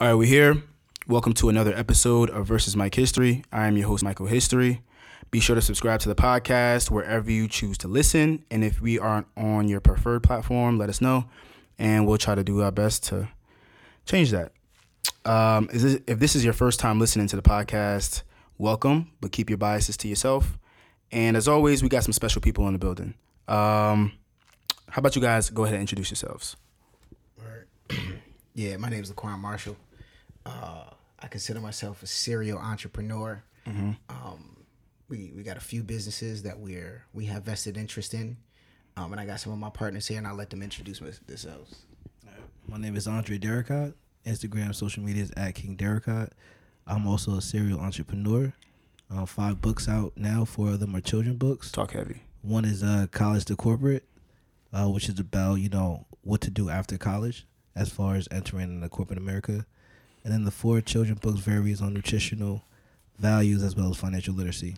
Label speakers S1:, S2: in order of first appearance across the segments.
S1: All right, we're here. Welcome to another episode of Versus Mike History. I am your host, Michael History. Be sure to subscribe to the podcast wherever you choose to listen. And if we aren't on your preferred platform, let us know, and we'll try to do our best to change that. Um, is this, if this is your first time listening to the podcast, welcome, but keep your biases to yourself. And as always, we got some special people in the building. Um, how about you guys go ahead and introduce yourselves?
S2: Yeah, my name is Laquan Marshall. Uh, I consider myself a serial entrepreneur. Um, we we got a few businesses that we're we have vested interest in, um, and I got some of my partners here, and I'll let them introduce my- themselves.
S3: My name is Andre Derricott. Instagram, social media is at King Derricott. I'm also a serial entrepreneur. Uh, five books out now. Four of them are children books.
S1: Talk heavy.
S3: One is uh, College to Corporate, uh, which is about you know what to do after college as far as entering the corporate America. And then the four children books varies on nutritional values as well as financial literacy.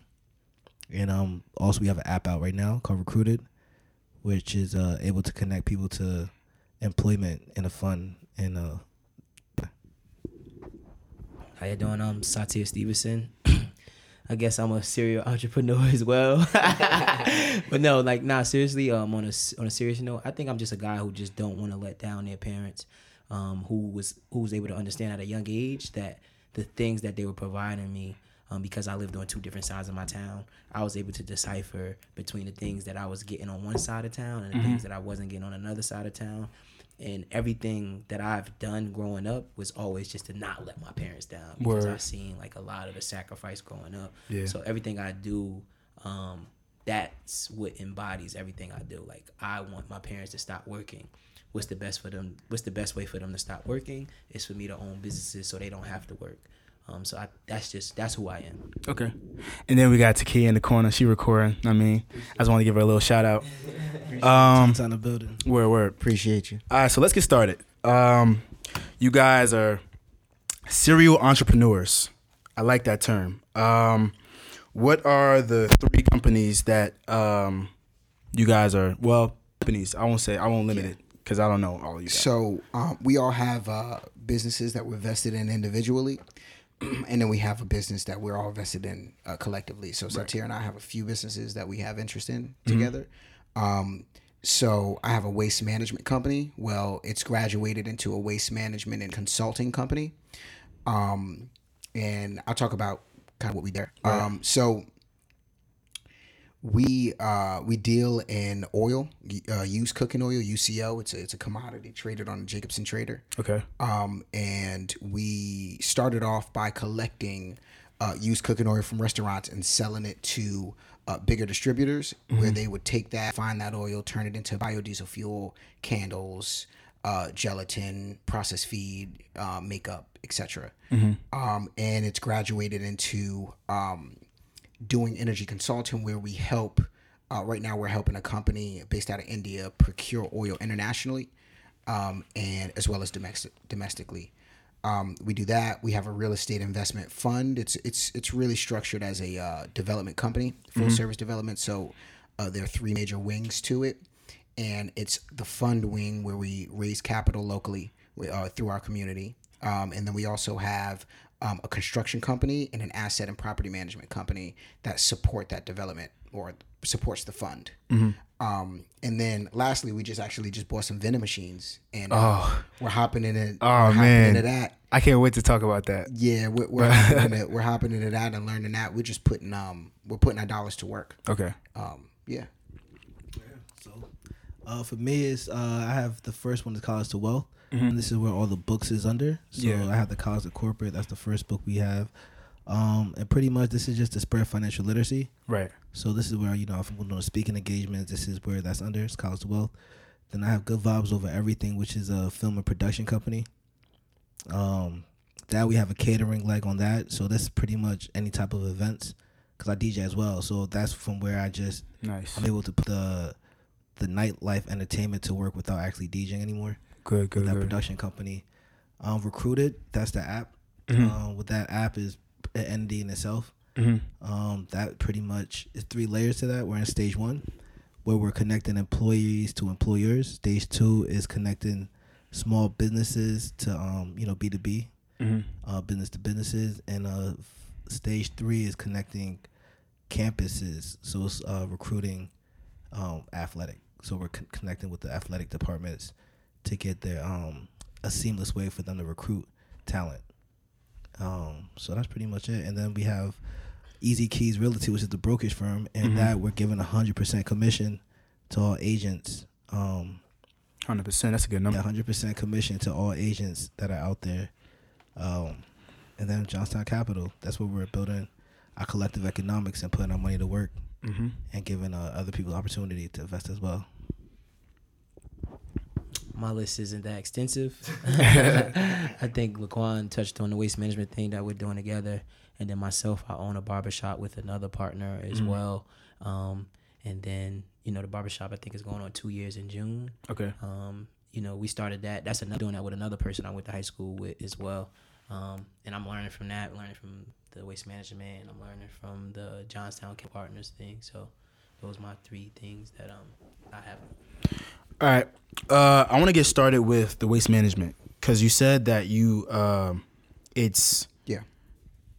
S3: And um, also we have an app out right now called Recruited, which is uh, able to connect people to employment in a fun and uh,
S4: How you doing? I'm Satya Stevenson. I guess I'm a serial entrepreneur as well. but no, like, nah, seriously. Um, on a on a serious note, I think I'm just a guy who just don't want to let down their parents. Um, who was who was able to understand at a young age that the things that they were providing me. Um, because I lived on two different sides of my town, I was able to decipher between the things that I was getting on one side of town and the things that I wasn't getting on another side of town and everything that I've done growing up was always just to not let my parents down because
S1: Word.
S4: I've seen like a lot of the sacrifice growing up.
S1: Yeah.
S4: So everything I do, um, that's what embodies everything I do. Like I want my parents to stop working. What's the best for them? What's the best way for them to stop working? Is for me to own businesses so they don't have to work. Um, so I, that's just that's who I am.
S1: Okay. And then we got Takia in the corner. She recording. I mean, I just want to give her a little shout out. Um,
S3: it's on the building.
S1: word, word.
S2: Appreciate you.
S1: All right, so let's get started. Um, you guys are serial entrepreneurs. I like that term. Um, what are the three companies that um, you guys are? Well, companies. I won't say. I won't limit it because I don't know all of you. Guys.
S2: So um, we all have uh, businesses that we're vested in individually, and then we have a business that we're all vested in uh, collectively. So Satya and I have a few businesses that we have interest in together. Um, so I have a waste management company. Well, it's graduated into a waste management and consulting company, um, and I'll talk about kind of what we do. Um, so we uh, we deal in oil, uh, used cooking oil, UCO. It's a, it's a commodity traded on the Jacobsen Trader.
S1: Okay.
S2: Um, and we started off by collecting uh, used cooking oil from restaurants and selling it to uh, bigger distributors, where they would take that, find that oil, turn it into biodiesel fuel, candles, uh, gelatin, processed feed, uh, makeup, etc. Um, and it's graduated into um, doing energy consulting where we help uh, right now we're helping a company based out of india procure oil internationally um, and as well as domestic domestically. Um, we do that. We have a real estate investment fund. It's it's it's really structured as a uh, development company full service development. So uh, there are three major wings to it. And it's the fund wing where we raise capital locally uh, through our community. Um, and then we also have um, a construction company and an asset and property management company that support that development or supports the fund. Um, and then lastly, we just actually just bought some vending machines and uh, we're hopping in it.
S1: Oh,
S2: we're
S1: man.
S2: into that.
S1: I can't wait to talk about that.
S2: Yeah, we're, we're, hopping into, we're hopping into that and learning that. We're just putting um we're putting our dollars to work.
S1: Okay.
S2: Um, yeah.
S3: So, uh, for me, is uh, I have the first one is College to Wealth. And this is where all the books is under. So
S1: Yeah.
S3: I have the College of Corporate. That's the first book we have. Um, and pretty much this is just to spread financial literacy.
S1: Right.
S3: So this is where you know if I'm going to speaking engagements, this is where that's under. It's College of Wealth. Then I have Good Vibes Over Everything, which is a film and production company. Um, that we have a catering leg on that. So that's pretty much any type of events because I DJ as well. So that's from where I just
S1: Nice.
S3: I'm able to put the the nightlife entertainment to work without actually DJing anymore.
S1: Good. Good.
S3: that
S1: Good.
S3: production company. Um, Recruited, that's the app.
S1: Mhm.
S3: Um, with that app is an entity in itself.
S1: Mhm.
S3: Um, that pretty much is three layers to that. We're in stage one, where we're connecting employees to employers. Stage two is connecting small businesses to um, you know B two B, uh, business to businesses, and uh, stage three is connecting campuses. So it's uh, recruiting um, athletic. So we're con- connecting with the athletic departments to get their um, a seamless way for them to recruit talent. Um, so that's pretty much it. And then we have Easy Keys Realty, which is the brokerage firm, and that we're giving hundred percent commission to all agents. Um,
S1: Hundred percent. That's a good number.
S3: hundred percent commission to all agents that are out there. Um, and then Johnstown Capital, that's where we're building our collective economics and putting our money to work
S1: Mm-hmm.
S3: and giving uh, other people opportunity to invest as well.
S4: My list isn't that extensive. I think Laquan touched on the waste management thing that we're doing together, and then myself, I own a barbershop with another partner as well. Um, and then you know the barbershop I think is going on two years in June.
S1: Okay.
S4: Um, you know, we started that. That's another doing that with another person I went to high school with as well. Um, and I'm learning from that, learning from the waste management, and I'm learning from the Johnstown Partners thing. So those are my three things that um I have.
S1: All right. Uh, I want to get started with the waste management because you said that you um, it's
S2: Yeah.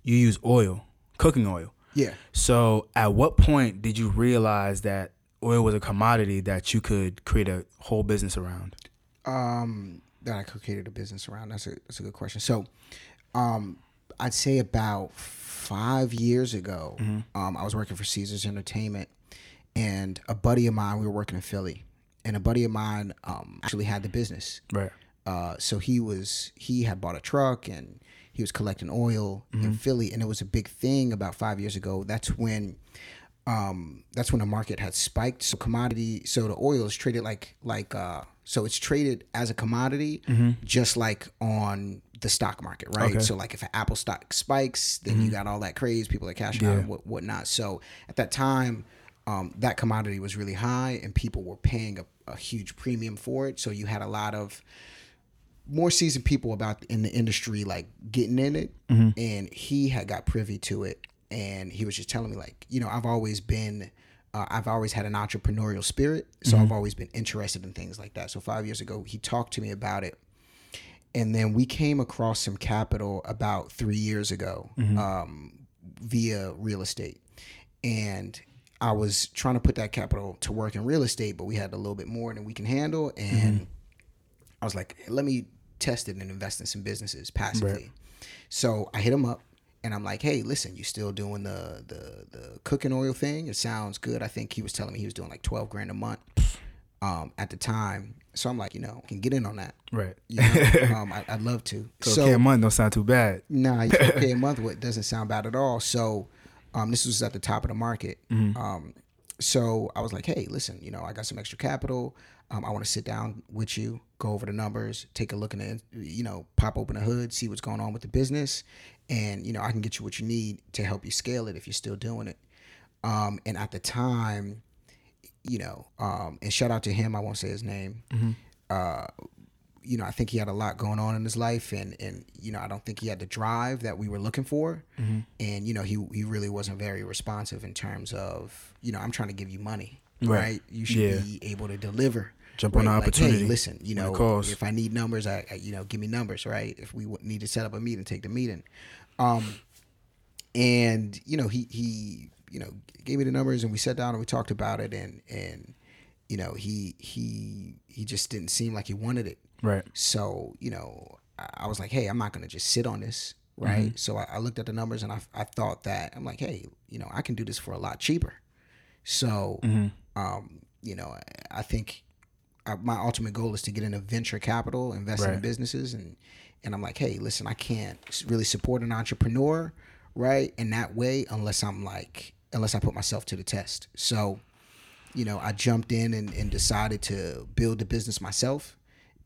S1: you use oil, cooking oil.
S2: Yeah.
S1: So, at what point did you realize that oil was a commodity that you could create a whole business around?
S2: um that I could create a business around? That's a that's a good question. So, um, I'd say about five years ago, um, I was working for Caesars Entertainment, and a buddy of mine, we were working in Philly, and a buddy of mine um, actually had the business.
S1: Right.
S2: Uh, so he was he had bought a truck and he was collecting oil in Philly, and it was a big thing about five years ago. That's when um, that's when the market had spiked. So commodity, so the oil is traded like like uh, so it's traded as a commodity, just like on the stock market, right?
S1: Okay.
S2: So like if an Apple stock spikes, then you got all that craze, people are cashing out and what whatnot. So at that time, um, that commodity was really high, and people were paying a, a huge premium for it. So you had a lot of more seasoned people about in the industry like getting in it. And he had got privy to it. And he was just telling me like you know i've always been uh, i've always had an entrepreneurial spirit. So i've always been interested in things like that. So five years ago he talked to me about it. And then we came across some capital about three years ago um, via real estate. And i was trying to put that capital to work in real estate but we had a little bit more than we can handle and I was like, let me test it and invest in some businesses passively. So I hit him up and I'm like, hey, listen, you still doing the the the cooking oil thing? It sounds good. I think he was telling me he was doing like twelve grand a month um, at the time. So I'm like, you know, can get in on that.
S1: Right.
S2: You know? um, I, I'd love to.
S1: So,
S2: So
S1: okay, a month don't sound too bad.
S2: Nah, you can't a month. What doesn't sound bad at all. So, um, this was at the top of the market. Um, so I was like, hey, listen, you know, I got some extra capital. Um, I want to sit down with you, go over the numbers, take a look in the, you know, pop open the hood, see what's going on with the business, and you know, I can get you what you need to help you scale it if you're still doing it. Um, and at the time, you know, um, and shout out to him. I won't say his name. Uh, you know, I think he had a lot going on in his life, and and you know, I don't think he had the drive that we were looking for, and you know, he he really wasn't very responsive in terms of, you know, I'm trying to give you money,
S1: Right.
S2: right? You should
S1: Yeah.
S2: be able to deliver.
S1: Jump on
S2: right?
S1: the
S2: Like,
S1: opportunity
S2: hey, listen, you know, if I need numbers, I, I you know, give me numbers, right? If we need to set up a meeting, take the meeting. Um, and you know he he you know gave me the numbers and we sat down and we talked about it and and you know he he he just didn't seem like he wanted it
S1: Right.
S2: so you know i, was like hey i'm not gonna just sit on this mm-hmm. right? So I, I looked at the numbers and I, I thought that i'm like hey you know i can do this for a lot cheaper. So mm-hmm. um you know i, I think I, my ultimate goal is to get into venture capital investing in businesses and and i'm like hey listen i can't really support an entrepreneur right in that way unless i'm like unless i put myself to the test. So you know i jumped in and, and decided to build the business myself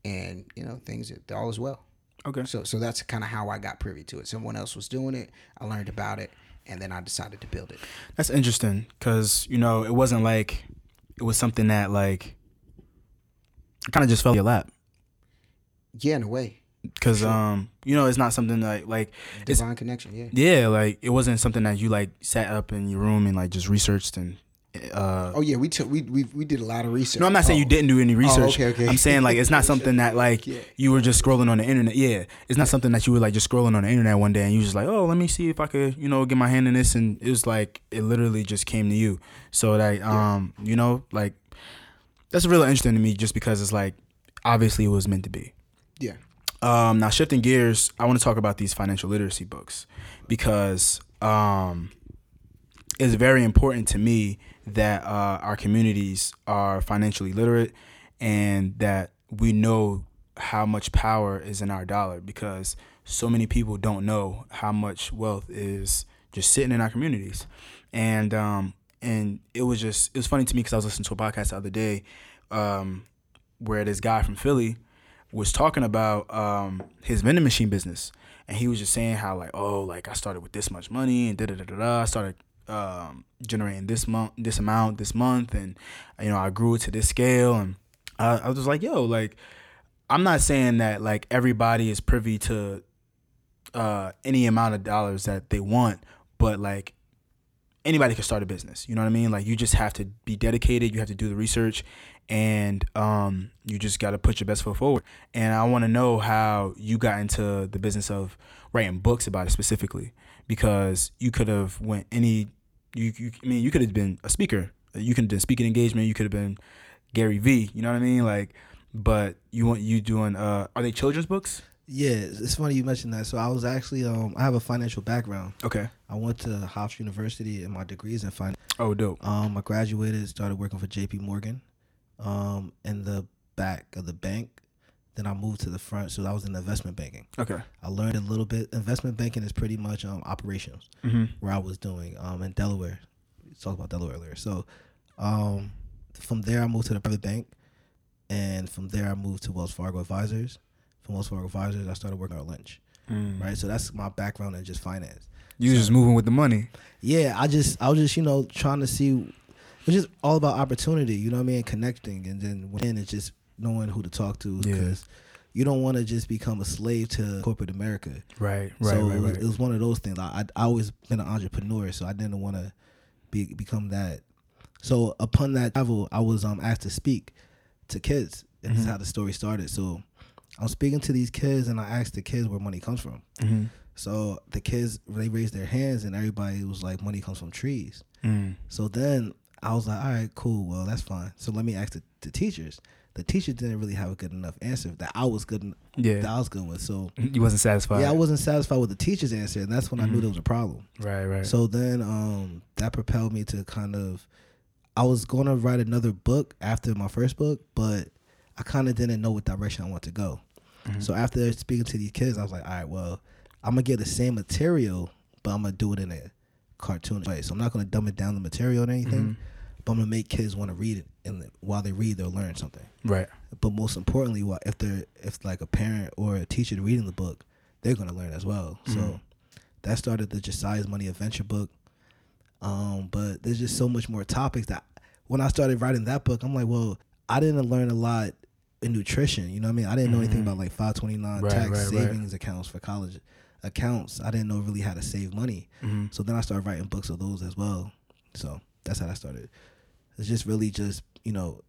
S2: and you know things all is well.
S1: Okay.
S2: so so that's kind of how i got privy to it. Someone else was doing it i learned about it and then i decided to build it.
S1: That's interesting because you know it wasn't like it was something that like kind of just fell in your lap.
S2: Yeah in a way.
S1: Because um you know it's not something that like
S2: divine connection yeah.
S1: Yeah like it wasn't something that you like sat up in your room and like just researched and uh,
S2: Oh yeah, we took we, we we did a lot of research.
S1: no, I'm not saying you
S2: Oh.
S1: didn't do any research.
S2: okay, okay.
S1: I'm saying like it's not something that like
S2: Yeah.
S1: you were just scrolling on the internet. Yeah, it's not something that you were like just scrolling on the internet one day and you just like, oh, let me see if I could, you know, get my hand in this, and it was like it literally just came to you. So that um, you know, like that's really interesting to me, just because it's like obviously it was meant to be.
S2: Yeah.
S1: Um, now shifting gears, I want to talk about these financial literacy books because um, it's very important to me that uh, our communities are financially literate and that we know how much power is in our dollar because so many people don't know how much wealth is just sitting in our communities. And um and it was just it was funny to me because I was listening to a podcast the other day um where this guy from Philly was talking about um his vending machine business. And he was just saying how like oh like I started with this much money and da da da da da I started um generating this month this amount this month and you know I grew it to this scale and I, I was just like yo like I'm not saying that like everybody is privy to uh any amount of dollars that they want but like anybody can start a business you know what i mean? Like you just have to be dedicated you have to do the research and um you just got to put your best foot forward. And i want to know how you got into the business of writing books about it specifically because you could have went any you, you i mean you could have been a speaker you could have done speaking engagement you could have been gary vee you know what i mean like but you want you doing uh are they children's books
S3: Yeah, it's funny you mentioned that. So I was actually um I have a financial background.
S1: okay
S3: I went to Hofstra University and my degrees in finance.
S1: oh dope
S3: Um, I graduated, started working for J.P. Morgan, um, in the back of the bank. Then I moved to the front, so I was in investment banking.
S1: okay
S3: I learned a little bit. Investment banking is pretty much um operations
S1: mm-hmm.
S3: where I was doing um in Delaware. We talked about Delaware earlier. So, um, from there I moved to the private bank, and from there I moved to Wells Fargo Advisors. From Wells Fargo Advisors, I started working at Lynch.
S1: Mm.
S3: Right, so that's my background in just finance.
S1: You was just moving with the money.
S3: Yeah, I just I was just you know trying to see. It's just all about opportunity, you know what I mean, connecting, and then when it's just knowing who to talk to
S1: Yeah.
S3: because you don't want to just become a slave to corporate America.
S1: Right, right,
S3: so
S1: right,
S3: it, was,
S1: right.
S3: it was one of those things. I I always been an entrepreneur, so I didn't want to be become that. So upon that travel, I was um asked to speak to kids, and this is
S1: Mhm.
S3: how the story started. So I'm speaking to these kids, and I asked the kids where money comes from.
S1: mm-hmm.
S3: So the kids they raised their hands, and everybody was like, "Money comes from trees."
S1: mm.
S3: So then I was like, all right, cool. Well, that's fine. So let me ask the, the teachers. The teacher didn't really have a good enough answer that I was good. That
S1: Yeah,
S3: I was good with. So
S1: you wasn't satisfied.
S3: yeah, I wasn't satisfied with the teacher's answer, and that's when I knew
S1: Mhm.
S3: there was a problem.
S1: Right, right.
S3: So then um, that propelled me to kind of. I was going to write another book after my first book, but I kind of didn't know what direction I want to go.
S1: Mhm.
S3: So after speaking to these kids, I was like, all right, well, I'm gonna get the same material, but I'm gonna do it in a cartoon way. So I'm not gonna dumb it down the material or anything,
S1: Mhm.
S3: But I'm gonna make kids want to read it, and while they read, they'll learn something.
S1: right.
S3: But most importantly, if they're if like a parent or a teacher reading the book, they're gonna learn as well.
S1: Mhm.
S3: So that started the Josiah's Money Adventure book. Um, but there's just so much more topics that when I started writing that book, I'm like, well, I didn't learn a lot in nutrition. You know what I mean? I didn't know anything
S1: Mhm.
S3: about like 529
S1: Right,
S3: tax
S1: right, right.
S3: savings accounts for college accounts. I didn't know really how to save money.
S1: Mm-hmm.
S3: So then I started writing books of those as well. So that's how I started. It's just really just, you know,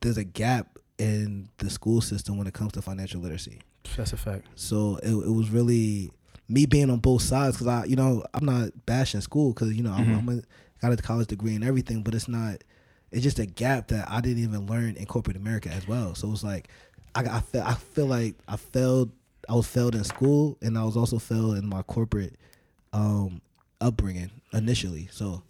S3: there's a gap in the school system when it comes to financial literacy.
S1: That's a fact.
S3: So it, it was really me being on both sides because I, you know, I'm not bashing school because you know
S1: Mhm.
S3: I'm, I'm a, got a college degree and everything, but it's not. It's just a gap that I didn't even learn in corporate America as well. So it's like I I feel I feel like I failed. I was failed in school and I was also failed in my corporate um upbringing initially. So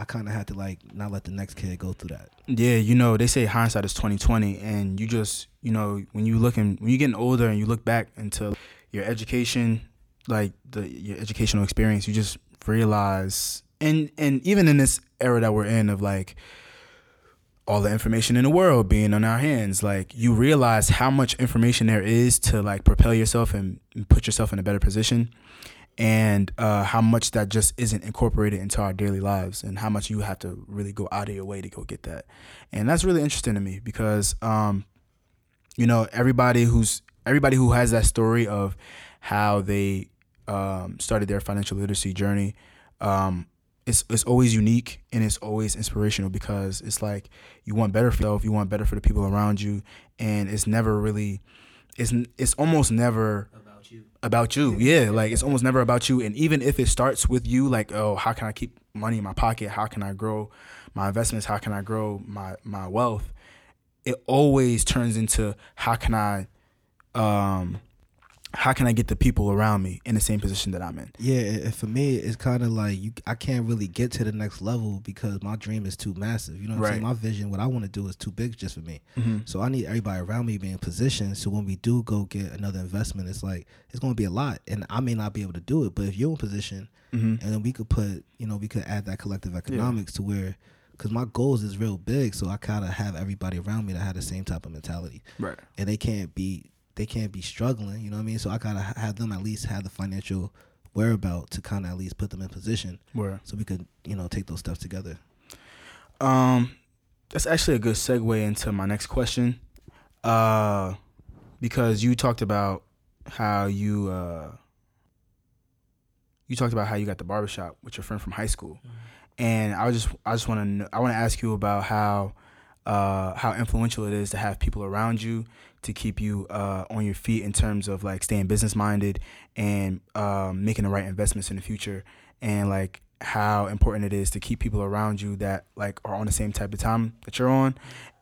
S3: I kind of had to like not let the next kid go through that.
S1: Yeah, you know, they say hindsight is twenty twenty, and you just, you know, when you looking, when you're getting older and you look back into your education, like the your educational experience, you just realize, and and even in this era that we're in of like all the information in the world being on our hands, like you realize how much information there is to like propel yourself and, and put yourself in a better position and uh, how much that just isn't incorporated into our daily lives and how much you have to really go out of your way to go get that. And that's really interesting to me because um, you know everybody who's everybody who has that story of how they um, started their financial literacy journey um, it's it's always unique and it's always inspirational because it's like you want better for yourself, you want better for the people around you, and it's never really, it's it's almost never
S4: About you.
S1: about you. Yeah, like it's almost never about you. And even if it starts with you, like, oh, how can I keep money in my pocket? How can I grow my investments? How can I grow my my wealth? It always turns into how can I, um, how can I get the people around me in the same position that I'm in?
S3: Yeah, and for me, it's kind of like you. I can't really get to the next level because my dream is too massive. You know what I'm saying?
S1: Right.
S3: My vision, what I want to do, is too big just for me.
S1: Mhm.
S3: So I need everybody around me being positioned. So when we do go get another investment, it's like it's going to be a lot, and I may not be able to do it. But if you're in position,
S1: Mhm.
S3: and then we could put, you know, we could add that collective economics to where, because my goals is real big. So I kind of have everybody around me that have the same type of mentality
S1: Right.
S3: and they can't be they can't be struggling. You know what I mean? So I gotta have them at least have the financial whereabout to kind of at least put them in position,
S1: Where
S3: so we could you know take those steps together.
S1: Um, that's actually a good segue into my next question. Uh, because you talked about how you uh you talked about how you got the barbershop with your friend from high school, and I was just I just want to I want to ask you about how uh how influential it is to have people around you to keep you uh on your feet in terms of like staying business minded and um making the right investments in the future and like how important it is to keep people around you that like are on the same type of time that you're on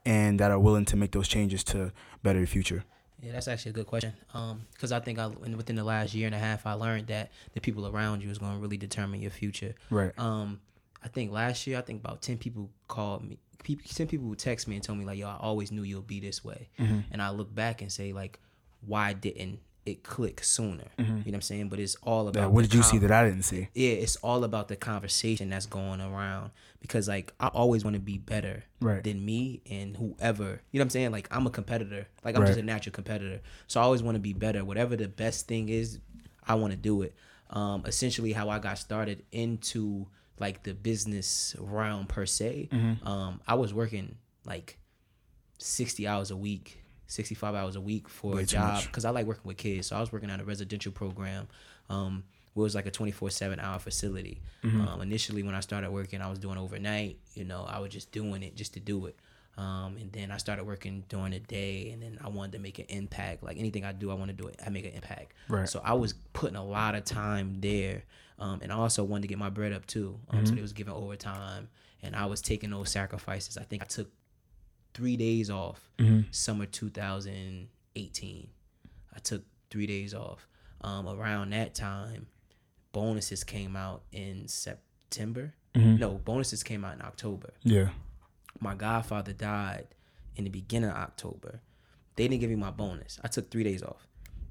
S1: and that are willing to make those changes to better your future.
S4: Yeah, that's actually a good question. Um, because I think I within the last year and a half, I learned that the people around you is going to really determine your future.
S1: Right.
S4: Um, I think last year, I think about ten people called me. People, ten people would text me and tell me like, "Yo, I always knew you'll be this way."
S1: Mm-hmm.
S4: And I look back and say like, "Why didn't it click sooner?"
S1: Mm-hmm.
S4: You know what I'm saying? But it's all about
S1: Yeah, what did you see that I didn't see?
S4: yeah, it's all about the conversation that's going around because like I always want to be better
S1: Right.
S4: than me and whoever. You know what I'm saying? Like I'm a competitor. Like I'm just a natural competitor. So I always want to be better. Whatever the best thing is, I want to do it. Um, essentially, how I got started into like the business realm per se.
S1: Mm-hmm.
S4: Um, I was working like 60 hours a week, 65 hours a week for
S1: Way
S4: a job because I like working with kids. So I was working at a residential program. Um, it was like a 24 7 hour facility.
S1: Mm-hmm.
S4: Um, initially, when I started working, I was doing overnight. You know, I was just doing it just to do it. Um, and then I started working during the day, and then I wanted to make an impact. Like anything I do, I want to do it. I make an impact.
S1: Right.
S4: So I was putting a lot of time there, um, and I also wanted to get my bread up too. Um,
S1: Mm-hmm.
S4: So they was giving overtime, and I was taking those sacrifices. I think I took three days off
S1: Mm-hmm.
S4: summer 2018 i took three days off um, around that time bonuses came out in september no bonuses came out in october
S1: Yeah.
S4: my godfather died in the beginning of october they didn't give me my bonus i took three days off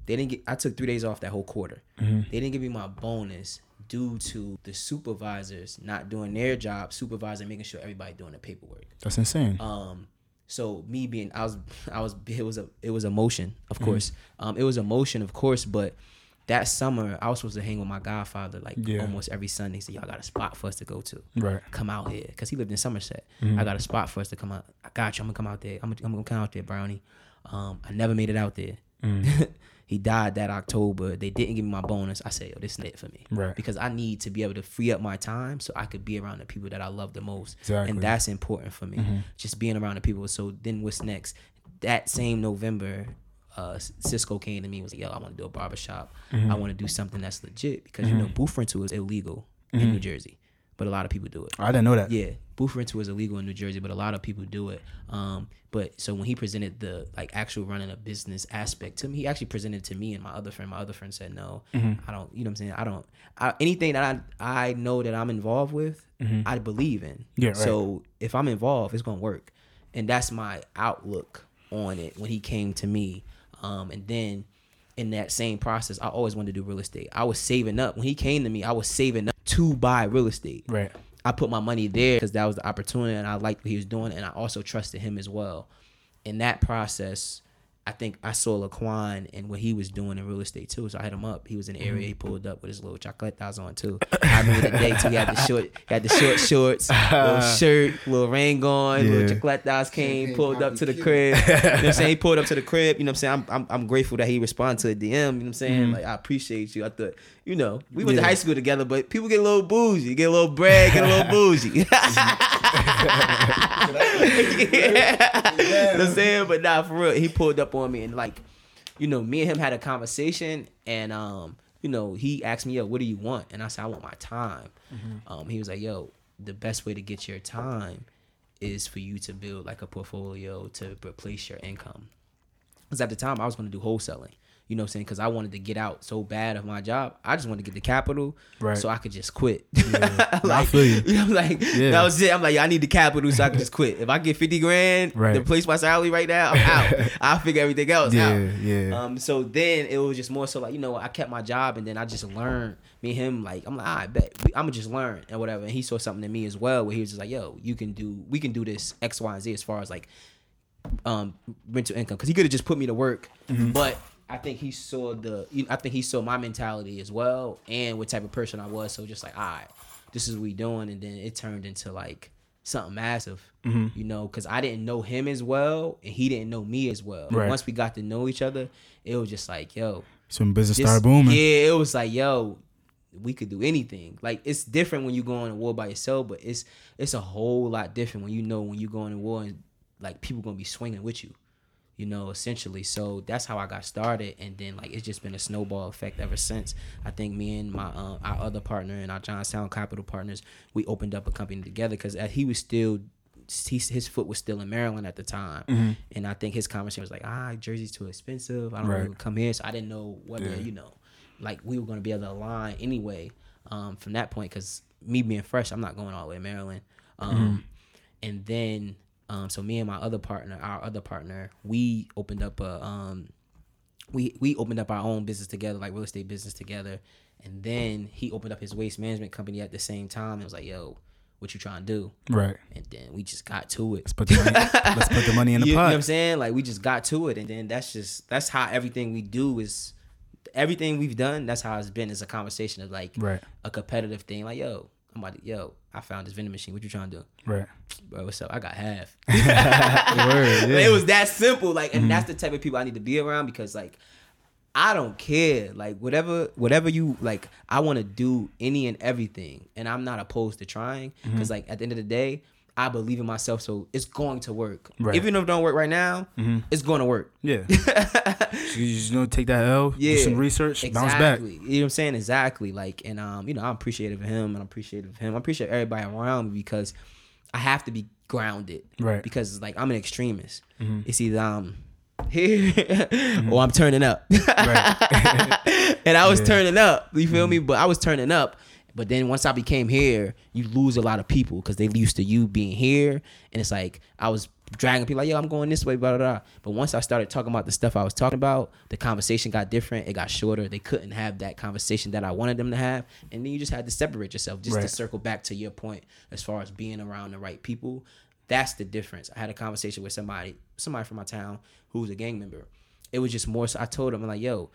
S4: they didn't get i took three days off that whole quarter they didn't give me my bonus due to the supervisors not doing their job supervising making sure everybody doing the paperwork.
S1: That's insane.
S4: um so me being i was i was it was a it was emotion of course. Um it was emotion of course but that summer i was supposed to hang with my godfather like
S1: Yeah.
S4: almost every sunday. He said y'all got a spot for us to go to.
S1: Right.
S4: come out here. Because he lived in somerset. I got a spot for us to come out. I got you. I'm gonna come out there. I'm gonna, I'm gonna come out there brownie. Um i never made it out there he died that october they didn't give me my bonus. I said yo this is it for me.
S1: Right.
S4: because i need to be able to free up my time so i could be around the people that i love the most.
S1: Exactly.
S4: and that's important for me. Mm-hmm. Just being around the people. So then what's next? That same november uh, Cisco came to me and was like, "Yo, I want to do a barbershop. Mm-hmm. I want to do something that's legit. Because you mm-hmm. know booth rental is illegal in New Jersey, but a lot of people do it.
S1: I didn't know that.
S4: Yeah, booth rental is illegal in New Jersey, but a lot of people do it. Um, but so when he presented the like actual running a business aspect to me, he actually presented to me and my other friend. My other friend said, "No, I don't. You know what I'm saying? I don't. I, anything that I I know that I'm involved with, I believe in.
S1: Yeah, right.
S4: So if I'm involved, it's gonna work, and that's my outlook on it when he came to me. Um, and then in that same process, I always wanted to do real estate. I was saving up when he came to me. I was saving up to buy real estate.
S1: Right.
S4: I put my money there because that was the opportunity and I liked what he was doing and I also trusted him as well. In that process, I think I saw Laquan and what he was doing in real estate too. So I hit him up. He was in the area. He mm-hmm. pulled up with his little chocolate thighs on too. I remember the day too. He had the short, he had the short shorts, little shirt, little ring on,
S1: Yeah.
S4: little chocolate thighs came, pulled up to the crib. You know what I'm saying? He pulled up to the crib. You know what I'm saying? I'm, I'm, I'm grateful that he responded to a DM. You know what I'm saying? Mm-hmm. Like I appreciate you. I thought, you know, we went
S1: Yeah.
S4: to high school together, but people get a little bougie, get a little bread, get a little bougie. Yeah. You know what I'm saying? But nah, for real, he pulled up on me and like, you know, me and him had a conversation and um, you know, he asked me, yo, what do you want? And I said, I want my time. Um, he was like, yo, the best way to get your time is for you to build like a portfolio to replace your income. Because at the time I was going to do wholesaling. You know what I'm saying? Because I wanted to get out so bad of my job. I just wanted to get the capital
S1: Right.
S4: so I could just quit.
S1: I
S4: like,
S1: feel you.
S4: know, I'm like,
S1: Yeah.
S4: that was it. I'm like, yeah, I need the capital so I can just quit. If I get 50 grand
S1: Right.
S4: to replace my salary right now, I'm out. I'll figure everything else
S1: Yeah,
S4: out.
S1: yeah.
S4: Um, so then it was just more so like, you know, I kept my job and then I just learned. Me and him, like, I'm like, I bet I'm gonna just learn and whatever. And he saw something in me as well, where he was just like, yo, you can do, we can do this X, Y, and Z as far as like um rental income because he could have just put me to work but i think he saw the you i think he saw my mentality as well and what type of person i was so just like all right this is what we doing and then it turned into like something massive mm-hmm. you know because i didn't know him as well and he didn't know me as well
S1: Right.
S4: once we got to know each other it was just like yo
S1: Some business
S4: this-
S1: started booming.
S4: Yeah, it was like, yo, we could do anything. Like it's different when you go on a war by yourself, but it's it's a whole lot different when you know when you go on a war and like people gonna be swinging with you. You know, essentially. So that's how I got started, and then like it's just been a snowball effect ever since. I think me and my um, our other partner and our Johnstown Capital partners, we opened up a company together because he was still he, his foot was still in Maryland at the time, and I think his conversation was like, ah, Jersey's too expensive. I don't
S1: Right.
S4: really come here, so I didn't know whether
S1: Yeah.
S4: you know, like we were gonna be able to align anyway. Um, from that point, because me being fresh, I'm not going all the way to Maryland. Um, and then um, so me and my other partner, our other partner, we opened up a um, we we opened up our own business together, like real estate business together. And then he opened up his waste management company at the same time. And was like, "Yo, what you trying to do?"
S1: Right.
S4: And then we just got to it.
S1: Let's put the money, let's put the money in the
S4: you, you know
S1: pot.
S4: what I'm saying? Like we just got to it, and then that's just that's how everything we do is everything we've done. That's how it's been. It's a conversation of like
S1: Right.
S4: a competitive thing. Like yo, I'm to yo, I found this vending machine. What you trying to do?
S1: Right.
S4: Bro, what's up? I got half.
S1: Word, yeah.
S4: It was that simple. Like, and that's the type of people I need to be around because like I don't care. Like whatever whatever you like, I want to do any and everything. And I'm not opposed to trying.
S1: Mm-hmm.
S4: Cause like at the end of the day, I believe in myself, so it's going to work.
S1: Right. Mm-hmm.
S4: Even if it don't work right now, it's going to work.
S1: Yeah. so you just know, take that L,
S4: Yeah.
S1: do some research, bounce back.
S4: You know what I'm saying? Exactly. Like, and um, you know, I'm appreciative of him and I'm appreciative of him. I appreciate everybody around me because I have to be grounded.
S1: Right. Mm-hmm.
S4: Because like I'm an extremist. It's either um here or I'm turning up. Right. and I was
S1: Yeah.
S4: turning up. You feel me? But I was turning up. But then once I became here, you lose a lot of people because they used to you being here, and it's like I was dragging people like, "Yo, I'm going this way," blah blah blah. But once I started talking about the stuff I was talking about, the conversation got different. It got shorter. They couldn't have that conversation that I wanted them to have, and then you just had to separate yourself. Just to circle back to your point as far as being around the right people. That's the difference. I had a conversation with somebody, somebody from my town who was a gang member. It was just more. So I told him, I'm like, "Yo."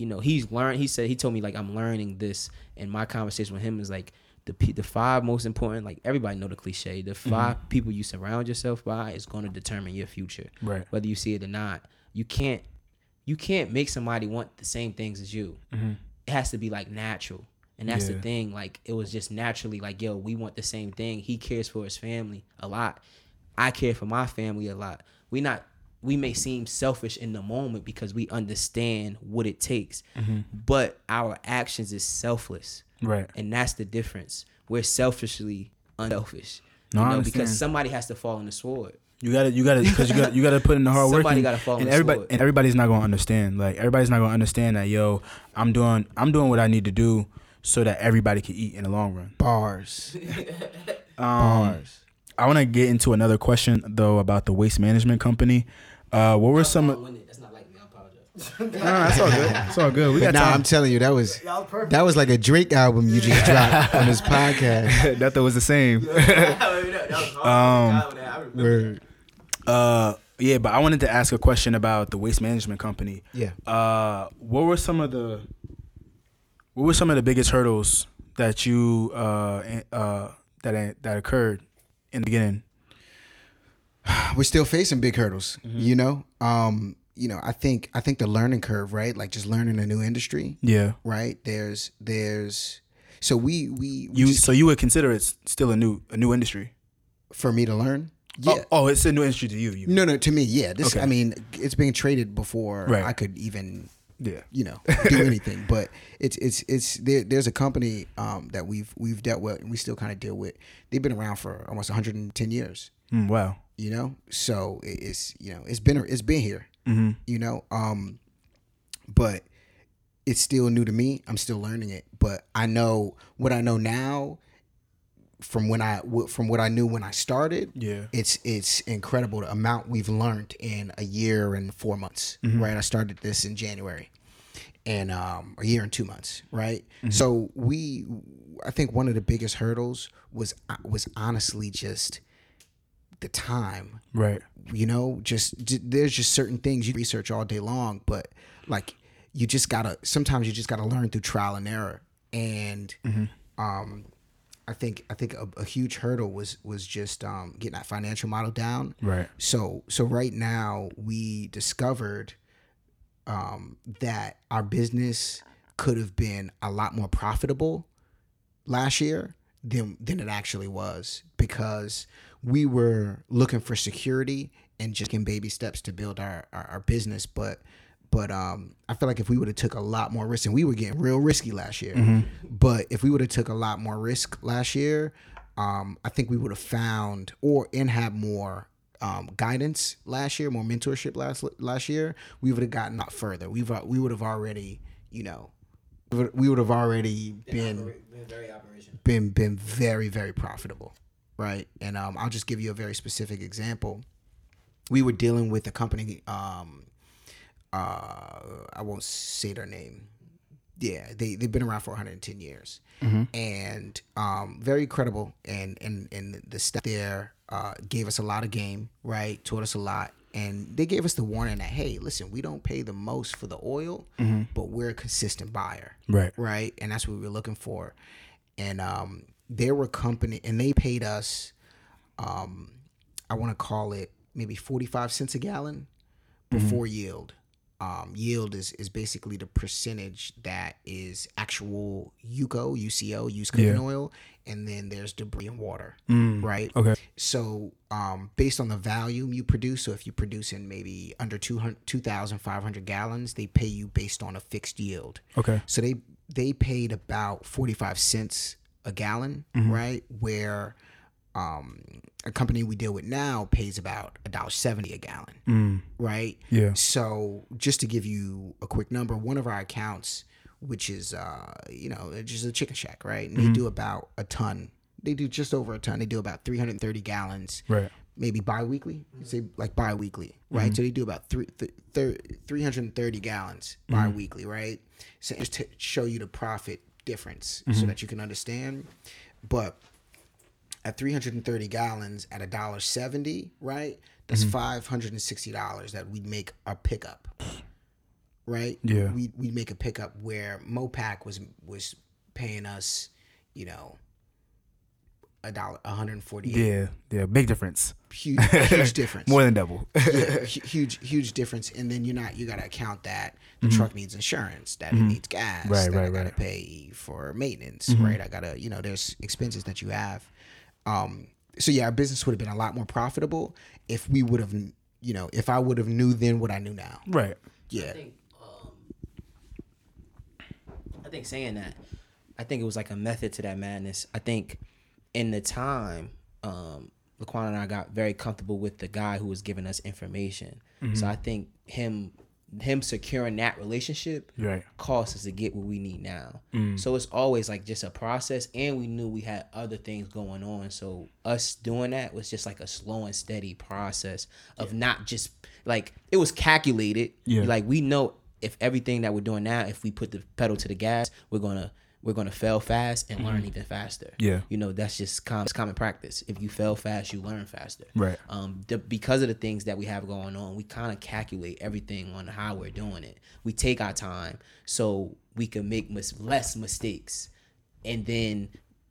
S4: You know he's learned he said he told me like i'm learning this and my conversation with him is like the the five most important like everybody know the cliche the mm-hmm. 5 people you surround yourself by is going to determine your future.
S1: Right.
S4: whether you see it or not you can't you can't make somebody want the same things as you. Mm-hmm. It has to be like natural. And that's
S1: Yeah.
S4: the thing like it was just naturally like yo we want the same thing. He cares for his family a lot. I care for my family a lot. We not we may seem selfish in the moment because we understand what it takes
S1: Mm-hmm.
S4: but our actions is selfless
S1: Right.
S4: and that's the difference we're selfishly unselfish
S1: No,
S4: you know because somebody has to fall on the sword
S1: You gotta, you gotta, because you got, you gotta put in the hard work.
S4: Somebody gotta fall on
S1: and
S4: the
S1: everybody,
S4: sword.
S1: and everybody's not gonna understand. Like everybody's not gonna understand that. Yo, I'm doing, I'm doing what I need to do so that everybody can eat in the long run.
S2: Bars.
S1: Um,
S2: Bars.
S1: I want to get into another question though about the waste management company. Uh, what were some? of
S4: that's not like me i apologize
S1: No, that's all good. It's all good. We got
S2: Nah,
S1: time.
S2: I'm telling you, that was that was like a Drake album you just dropped on this podcast.
S1: that thought was the same.
S4: that was hard.
S1: Um,
S4: I
S1: Uh, Yeah, but I wanted to ask a question about the waste management company.
S2: Yeah.
S1: Uh, what were some of the what were some of the biggest hurdles that you uh uh that that occurred in the beginning?
S2: we're still facing big hurdles
S1: Mm-hmm.
S2: you know um you know i think i think the learning curve right like just learning a new industry
S1: Yeah.
S2: right there's there's so we we, we
S1: You
S2: just-
S1: so you would consider it still a new a new industry?
S2: for me to learn yeah
S1: Oh, oh, it's a new industry to you. you
S2: no no to me yeah this
S1: Okay.
S2: i mean it's being traded before
S1: Right.
S2: i could even
S1: yeah.
S2: you know do anything. But it's it's it's there, there's a company um that we've we've dealt with and we still kind of deal with. They've been around for almost 110 years.
S1: Mm, wow.
S2: you know? So it's you know it's been it's been here.
S1: Mm-hmm.
S2: you know? Um but it's still new to me. I'm still learning it. But i know what i know now from when i from what i knew when i started
S1: Yeah.
S2: it's it's incredible the amount we've learned in a year and four months right? I started this in january and um a year and two months right? So we i think one of the biggest hurdles was uh, was honestly just the time.
S1: Right.
S2: you know just there's just certain things you research all day long but like you just gotta sometimes you just gotta learn through trial and error and um i think i think a, a huge hurdle was was just um getting that financial model down
S1: Right.
S2: so so right now we discovered um that our business could have been a lot more profitable last year than than it actually was because we were looking for security and just taking baby steps to build our, our, our business but but um I feel like if we would have took a lot more risk and we were getting real risky last year but if we would have took a lot more risk last year um I think we would have found or and had more um, guidance last year, more mentorship last last year, we would have gotten a lot further. We've uh, we would have already, you know, we would, have already been
S4: very operational.
S2: been been very very profitable, right? And um, I'll just give you a very specific example. We were dealing with a company. Um, uh, I won't say their name. Yeah, they they've been around for 110 years, and um, very credible. And and and the staff there uh, gave us a lot of game, right? Taught us a lot, and they gave us the warning that hey, listen, we don't pay the most for the oil, but we're a consistent buyer
S1: Right.
S2: right? And that's what we were looking for. And um, there were company, and they paid us, um, I want to call it maybe forty five cents a gallon before yield. Um, yield is is basically the percentage that is actual UCO, UCO, used cooking
S1: Yeah.
S2: oil, and then there's debris and water,
S1: Mm.
S2: right?
S1: Okay.
S2: So, um, based on the volume you produce, so if you produce in maybe under 200 2,500 gallons, they pay you based on a fixed yield.
S1: Okay.
S2: So they they paid about 45 cents a gallon, right? Where um, a company we deal with now pays about a dollar seventy a gallon,
S1: Mm.
S2: right?
S1: Yeah.
S2: So just to give you a quick number, one of our accounts, which is uh, you know just a chicken shack, right? And they do about a ton. They do just over a ton. They do about 330 gallons
S1: Right.
S2: maybe bi-weekly say like bi-weekly right so they do about three, th- thir- 330 gallons bi-weekly right so just to show you the profit difference so that you can understand but at 330 gallons at a dollar 70 right that's $560 that we'd make a pickup right
S1: Yeah.
S2: we we make a pickup where mopac was was paying us you know a dollar 148
S1: Yeah. Yeah. Big difference.
S2: huge huge difference
S1: More than double.
S2: yeah, huge huge difference and then you're not you gotta account that the truck needs insurance that it needs gas
S1: Mm-hmm. Right,
S2: that i gotta
S1: right.
S2: pay for maintenance
S1: Mm-hmm.
S2: right i gotta you know there's expenses that you have um so yeah our business would have been a lot more profitable if we would have you know if i would have knew then what i knew now
S1: right.
S2: yeah
S4: I think, um, I think saying that, I think it was like a method to that madness. I think in the time, um, Laquan and I got very comfortable with the guy who was giving us information. So I think him him securing that relationship
S1: Right.
S4: cost us to get what we need now. Mm. So it's always like just a process, and we knew we had other things going on. So us doing that was just like a slow and steady process of not just like it was calculated.
S1: Yeah.
S4: Like we know if everything that we're doing now, if we put the pedal to the gas, we're gonna we're gonna fail fast and learn even faster.
S1: Mm-hmm. Yeah.
S4: you know that's just common, it's common practice. If you fail fast, you learn faster.
S1: Right.
S4: Um, the, because of the things that we have going on, we kind of calculate everything on how we're doing it. We take our time so we can make mis- less mistakes, and then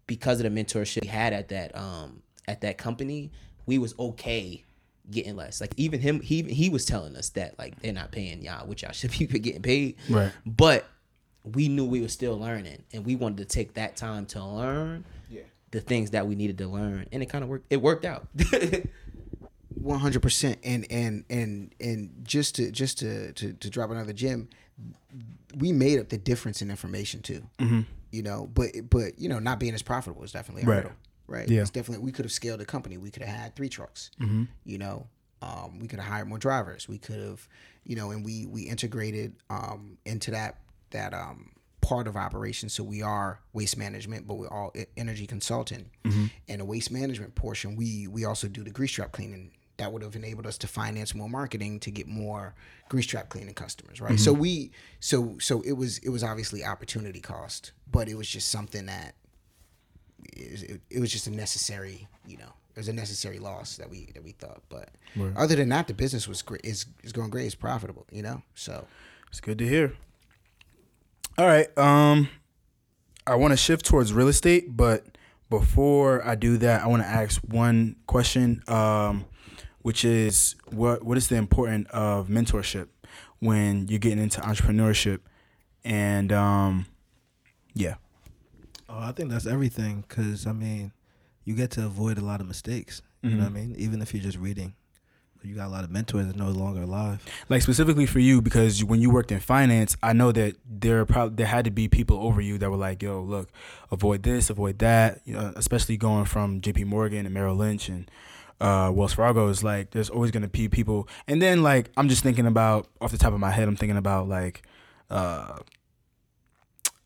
S4: because of the mentorship we had at that um at that company, we was okay getting less. Like even him, he he was telling us that like they're not paying y'all, which y'all should be getting paid.
S1: Right.
S4: But we knew we were still learning, and we wanted to take that time to learn
S2: Yeah.
S4: the things that we needed to learn, and it kind of worked. It worked out.
S2: One hundred percent, and and and and just to just to, to to drop another gem, we made up the difference in information too.
S1: Mm-hmm.
S2: You know, but but you know, not being as profitable is definitely a
S1: Right.
S2: hurdle, right?
S1: Yeah.
S2: It's definitely we could have scaled the company. We could have had three trucks.
S1: Mm-hmm.
S2: You know, um, we could have hired more drivers. We could have, you know, and we we integrated um, into that that um, part of operations. So we are waste management, but we're all energy consulting. And the waste management portion, we we also do the grease trap cleaning. That would have enabled us to finance more marketing to get more grease trap cleaning customers, right? So we so so it was it was obviously opportunity cost, but it was just something that it, it, it was just a necessary, you know, it was a necessary loss that we that we thought. But
S1: Right.
S2: other than that, the business was great. is is going great. It's profitable, you know. So
S1: It's good to hear. All right. Um, I want to shift towards real estate, but before I do that, I want to ask one question, um, which is what what is the importance of mentorship when you're getting into entrepreneurship, and um, yeah,
S3: Oh, I think that's everything because I mean, you get to avoid a lot of mistakes. You know what I mean? Even if you're just reading, you got a lot of mentors that no longer alive.
S1: like specifically for you because when you worked in finance, I know that there probably there had to be people over you that were like, "Yo, look, avoid this, avoid that." You know, especially going from J.P. Morgan and Merrill Lynch and uh, Wells Fargo is like, there's always gonna be people. And then like I'm just thinking about off the top of my head, I'm thinking about like. Uh,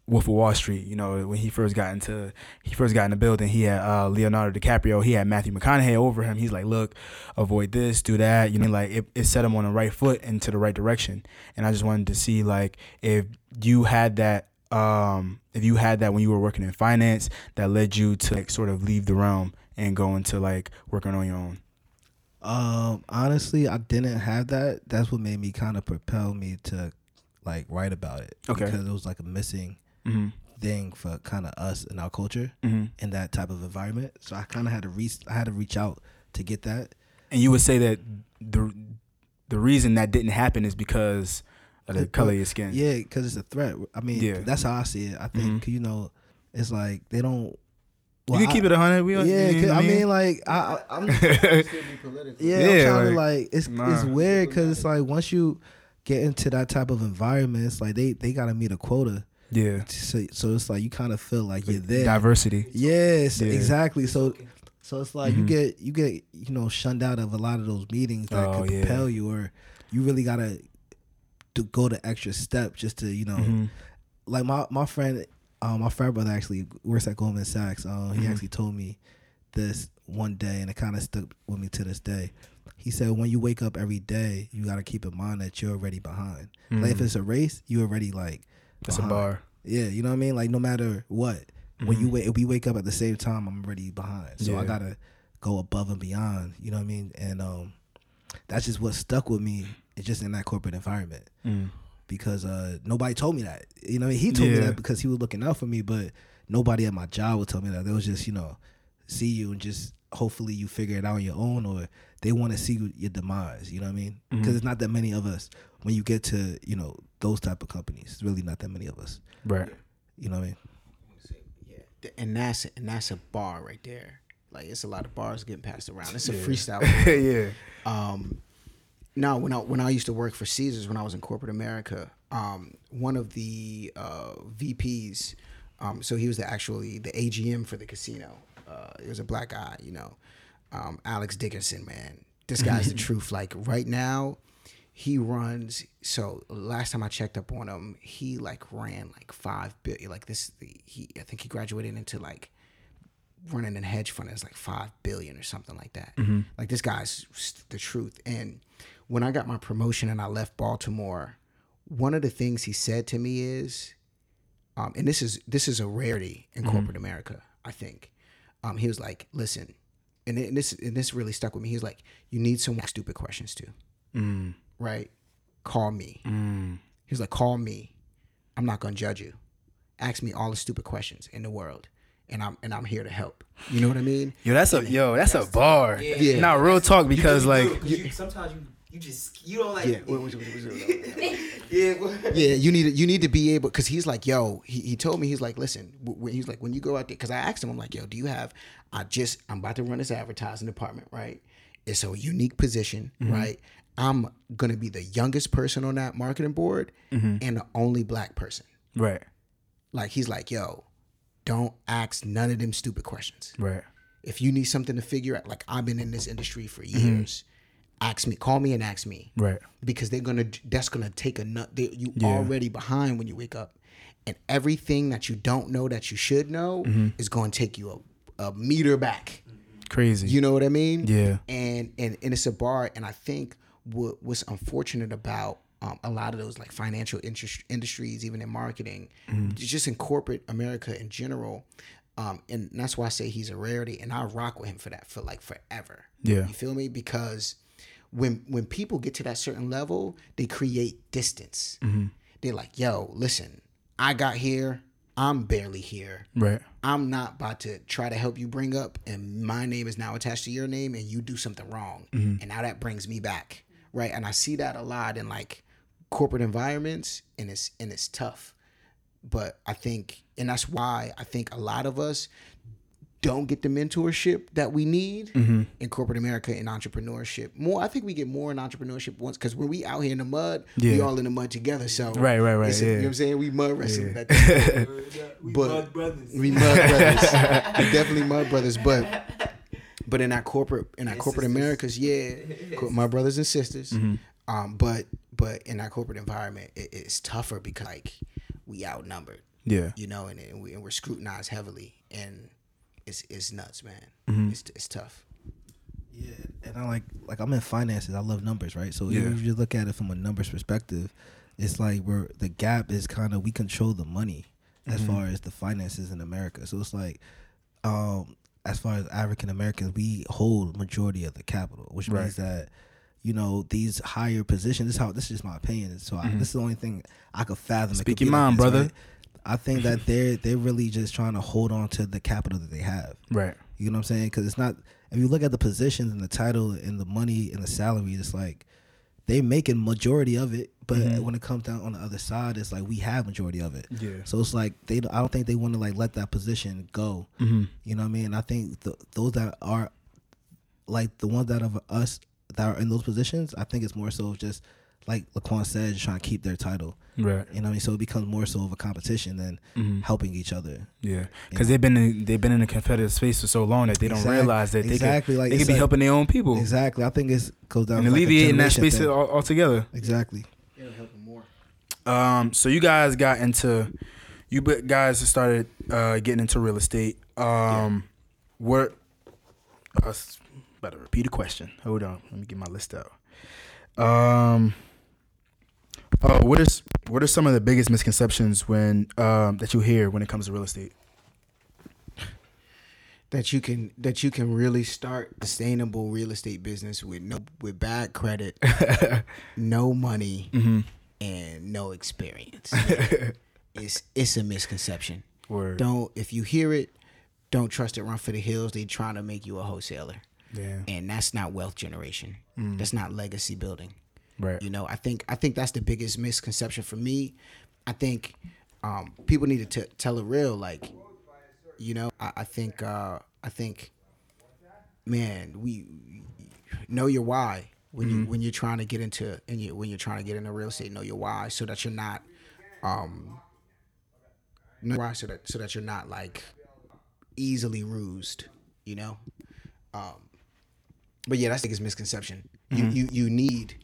S1: Wolf of Wall Street, you know, when he first got into he first got in the building, he had uh, Leonardo DiCaprio, he had Matthew McConaughey over him. He's like, look, avoid this, do that. You know, like it, it set him on the right foot into the right direction. And I just wanted to see like if you had that um if you had that when you were working in finance that led you to like sort of leave the realm and go into like working on your own.
S3: Um, honestly, I didn't have that. That's what made me kind of propel me to like write about it.
S1: Okay.
S3: Because it was like a missing
S1: Mm-hmm.
S3: thing for kind of us and our culture
S1: Mm-hmm.
S3: in that type of environment. So I kind of had to reach. I had to reach out to get that.
S1: And you would say that the the reason that didn't happen is because of the
S3: It-
S1: color of your skin.
S3: Yeah, because it's a threat. I mean,
S1: Yeah.
S3: that's how I see it. I think
S1: Mhm.
S3: 'cause, you know, it's like they don't.
S1: you can keep it a hundred. We
S3: Yeah,
S1: you know
S3: 'cause
S1: what
S3: I mean, like I, I I'm yeah,
S1: Yeah,
S3: I'm trying to
S1: like,
S3: like it's it's weird because it's like once you get into that type of environment, it's like they they gotta meet a quota.
S1: Yeah,
S3: So, so it's like you kind of feel like you're there.
S1: diversity.
S3: Yes,
S1: Yeah.
S3: exactly. So so it's like
S1: Mhm.
S3: you get you get you know shunned out of a lot of those meetings that
S1: Oh,
S3: could
S1: yeah.
S3: propel you, or you really gotta to go the extra step just to you know
S1: Mhm.
S3: like my my friend, um, my frat brother actually works at Goldman Sachs. Um, he
S1: Mhm.
S3: actually told me this one day, and it kind of stuck with me to this day. He said, when you wake up every day, you got to keep in mind that you're already behind. Like if
S1: Mhm.
S3: it's a race, you already like
S1: That's a bar.
S3: Yeah, you know what I mean. Like no matter what, when you
S1: Mhm.
S3: wake, if we wake up at the same time, I'm already behind. So I gotta go above and beyond. You know what I mean? And um, that's just what stuck with me. It's just in that corporate environment
S1: Mm.
S3: because uh, nobody told me that. You know, what I mean? he told me that because he was looking out for me, but nobody at my job would tell me that. They was just, you know, see you and just hopefully you figure it out on your own, or they want to see your demise. You know what I mean? Because
S1: Mhm.
S3: it's not that many of us. When you get to, you know, those type of companies, it's really not that many of us.
S1: Right.
S3: You know what I mean?
S2: Yeah, and that's and that's a bar right there. Like it's a lot of bars getting passed around. It's a
S1: Yeah.
S2: freestyle.
S1: yeah.
S2: Um, now, when I when I used to work for Caesars when I was in corporate America, um, one of the uh, VPs, um, so he was the actually the AGM for the casino. Uh, was a black guy, you know, um, Alex Dickerson. Man, this guy's the truth. Like right now, he runs. So last time I checked up on him, he like ran like five billion. Like this, he I think he graduated into like running a hedge fund is like five billion or something like that. Like this guy's the truth. And when I got my promotion and I left Baltimore, one of the things he said to me is, um, and this is this is a rarity in corporate America. I think. Um, he was like, "Listen," and, it- and this and this really stuck with me. He was like, "You need some stupid questions too,
S1: Mm.
S2: right? Call me."
S1: Mm.
S2: He was like, "Call me. I'm not gonna judge you. Ask me all the stupid questions in the world, and I'm and I'm here to help." You know what I mean?
S1: Yo, that's a yo, that's a bar.
S2: Yeah.
S1: Not real talk because like
S4: sometimes you you just you don't like
S2: Yeah. What- what- what- what- what- yeah, you need to, you need to be able because he's like, yo, he, he told me he's like, listen, when he's like, when you go out there, because I asked him, I'm like, yo, do you have? I just I'm about to run this advertising department, right? It's a unique position, mm-hmm. right? I'm gonna be the youngest person on that marketing board mm-hmm. and the only black person.
S1: right,
S2: Like he's like, yo, don't ask none of them stupid questions.
S1: right,
S2: If you need something to figure out, like I've been in this industry for mm-hmm. years, ask me, call me and ask me
S1: right,
S2: because they're gonna that's gonna take a nut. They, you
S1: Yeah.
S2: already behind when you wake up, and everything that you don't know that you should know
S1: Mm-hmm.
S2: is going to take you a, a meter back.
S1: crazy.
S2: You know what I mean?
S1: Yeah.
S2: And and and it's a bar, and I think what what's unfortunate about um, a lot of those like financial interest, industries, even in marketing,
S1: Mm-hmm.
S2: just in corporate America in general. Um, and that's why I say he's a rarity, and I rock with him for that for like forever.
S1: Yeah.
S2: you feel me? Because when when people get to that certain level, they create distance.
S1: Mm-hmm.
S2: They're like, "Yo, listen, I got here. I'm barely here.
S1: right,
S2: I'm not about to try to help you bring up, and my name is now attached to your name, and you do something wrong, and now that brings me back, right? And I see that a lot in like corporate environments, and it's and it's tough. But I think, and that's why I think a lot of us don't get the mentorship that we need in corporate America in entrepreneurship. More, I think we get more in entrepreneurship once because when we out here in the mud, we all in the mud together. So
S1: Right, right, right,
S2: it's a-
S1: yeah.
S2: You know what I'm saying? We mud wrestling. at that
S4: we
S2: But-
S4: mud brothers.
S2: we mud brothers. we definitely mud brothers. But but in our corporate in that corporate Americas, yeah, co- my brothers and sisters. Um, but but in that corporate environment, it, it's tougher because like we outnumbered,
S1: yeah,
S2: you know, and, and, we, and we're scrutinized heavily, and it's it's nuts, man. Mm-hmm. It's it's tough.
S3: Yeah, and I like like I'm in finances. I love numbers, right? So
S1: Yeah.
S3: if you look at it from a numbers perspective, it's like we're the gap is kind of we control the money as mm-hmm. far as the finances in America. So it's like, um, as far as African Americans, we hold majority of the capital, which
S1: Right.
S3: means that you know these higher positions. This is how this is just my opinion. So I, mm-hmm. this is the only thing I could fathom. it
S1: Speak
S3: could
S1: your
S3: be like
S1: mind,
S3: this,
S1: brother.
S3: right? I think that mm-hmm. they're they're really just trying to hold on to the capital that they have.
S1: right,
S3: You know what I'm saying? Because it's not. If you look at the positions and the title and the money and the salary, it's like they making majority of it. But mm-hmm. when it comes down on the other side, it's like we have majority of it.
S1: Yeah.
S3: So it's like they. I don't think they want to like let that position go. Mm-hmm. You know what I mean? I think the, those that are like the ones that of us that are in those positions, I think it's more so just like Laquan said, trying to keep their title.
S1: right.
S3: You know what I mean? So it becomes more so of a competition than helping each other.
S1: Yeah, because they've been in, they've been in a competitive space for so long that they don't
S3: Exact-
S1: realize that they
S3: exactly,
S1: could,
S3: like,
S1: they could be
S3: like-
S1: helping their own people
S3: Exactly. I think it's goes down
S1: and
S3: to like
S1: alleviating that space
S3: thing.
S1: al- altogether.
S3: Exactly.
S2: It'll help them more.
S1: Um, so you guys got into, you guys started uh, getting into real estate. Um, what? I was about to repeat a question. Hold on, let me get my list out. Um. Oh, what is what are some of the biggest misconceptions when um, that you hear when it comes to real estate?
S2: that you can that you can really start a sustainable real estate business with no with bad credit, no money, mm-hmm. and no experience. it's it's a misconception.
S1: Word.
S2: Don't if you hear it, don't trust it. Run for the hills. They're trying to make you a wholesaler,
S1: Yeah.
S2: and that's not wealth generation. Mm. That's not legacy building.
S1: Right.
S2: You know, I think I think that's the biggest misconception for me. I think um, people need to t- tell it real. Like, you know, I, I think uh, I think, man, we know your why when you when you're trying to get into and you when you're trying to get into real estate. Know your why so that you're not, um, know why so that so that you're not like easily rused. You know, um, but yeah, that's the biggest misconception. You you you need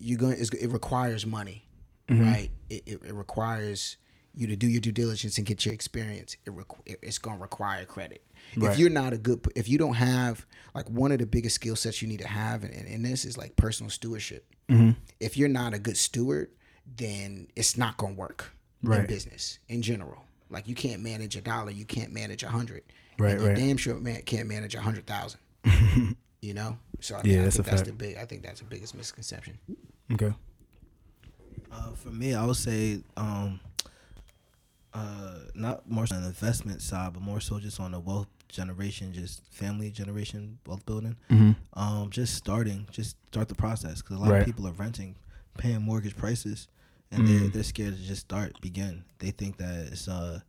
S2: you're going it's, it requires money mm-hmm. right it, it, it requires you to do your due diligence and get your experience it requ- it- it's going to require credit
S1: Right.
S2: if you're not a good if you don't have like one of the biggest skill sets you need to have in, in this is like personal stewardship mm-hmm. if you're not a good steward then it's not going to work in
S1: Right.
S2: business in general. Like you can't manage a dollar, you can't manage a hundred.
S1: Right, right.
S2: damn sure man can't manage a hundred thousand. you know? So I,
S1: Yeah,
S2: I
S1: that's
S2: think
S1: a
S2: that's
S1: fact.
S2: the big I think that's the biggest misconception.
S1: Okay.
S3: Uh, for me, I would say um, uh, not more so on the investment side, but more so just on the wealth generation, just family generation wealth building.
S1: Mm-hmm.
S3: Um, just starting, just start the process because a lot
S1: Right.
S3: of people are renting, paying mortgage prices, and they're
S1: Mm.
S3: they're scared to just start, begin. They think that it's uh,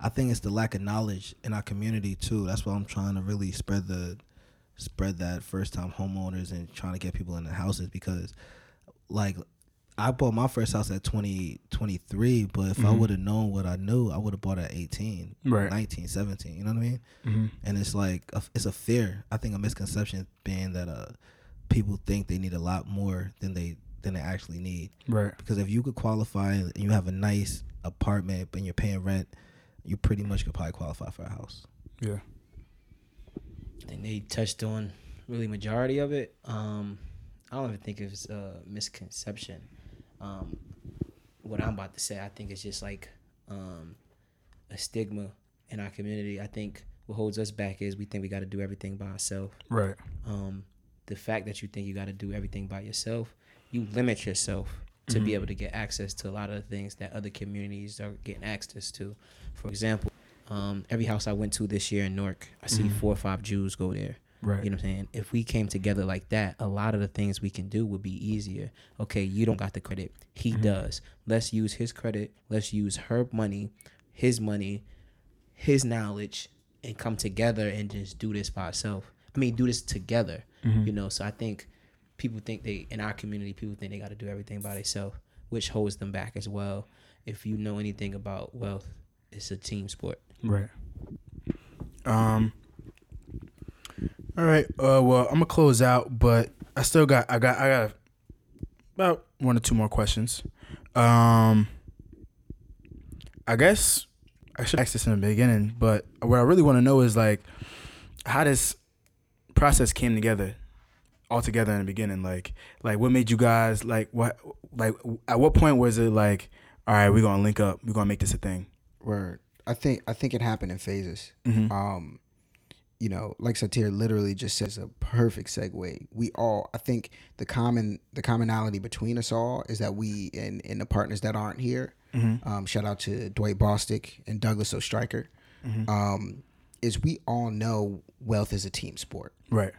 S3: I think it's the lack of knowledge in our community too. That's why I'm trying to really spread the spread that first time homeowners and trying to get people in the houses because like I bought my first house at 20, 23, but if I
S1: Mhm.
S3: would have known what I knew, I would have bought at 18,
S1: Right.
S3: 19, 17. You know what I mean?
S1: Mm-hmm.
S3: And it's like, a, it's a fear. I think a misconception being that uh, people think they need a lot more than they than they actually need.
S1: Right.
S3: Because if you could qualify and you have a nice apartment and you're paying rent, you pretty much could probably qualify for a house.
S1: Yeah.
S4: Think they touched on really majority of it. Um, I don't even think it's a misconception. Um, what I'm about to say, I think it's just like um, a stigma in our community. I think what holds us back is we think we got to do everything by ourselves.
S1: Right.
S4: Um, the fact that you think you got to do everything by yourself, you limit yourself to be
S1: Mhm.
S4: able to get access to a lot of the things that other communities are getting access to. For example, um, every house I went to this year in Newark, I see
S1: Mhm.
S4: four or five Jews go there.
S1: Right.
S4: You know what I'm saying? If we came together like that, a lot of the things we can do would be easier. Okay, you don't got the credit. He
S1: Mhm.
S4: does. Let's use his credit. Let's use her money, his money, his knowledge, and come together and just do this by ourselves. I mean, do this together.
S1: Mhm.
S4: You know, so I think people think they in our community, people think they got to do everything by themselves, which holds them back as well. If you know anything about wealth, it's a team sport.
S1: Right. Um. All right. Uh. Well, I'm gonna close out, but I still got. I got. I got about one or two more questions. Um. I guess I should ask this in the beginning, but what I really want to know is like, how this process came together, all together in the beginning. Like, like what made you guys like what? Like, at what point was it like, all right, we're gonna link up, we're gonna make this a thing?
S2: Where I think I think it happened in phases.
S1: Mm-hmm.
S2: um you know like satir literally just says a perfect segue we all i think the common the commonality between us all is that we and and the partners that aren't here
S1: Mm-hmm.
S2: um shout out to dwight bostick and douglas o'striker
S1: Mm-hmm.
S2: um is we all know wealth is a team sport
S1: Right.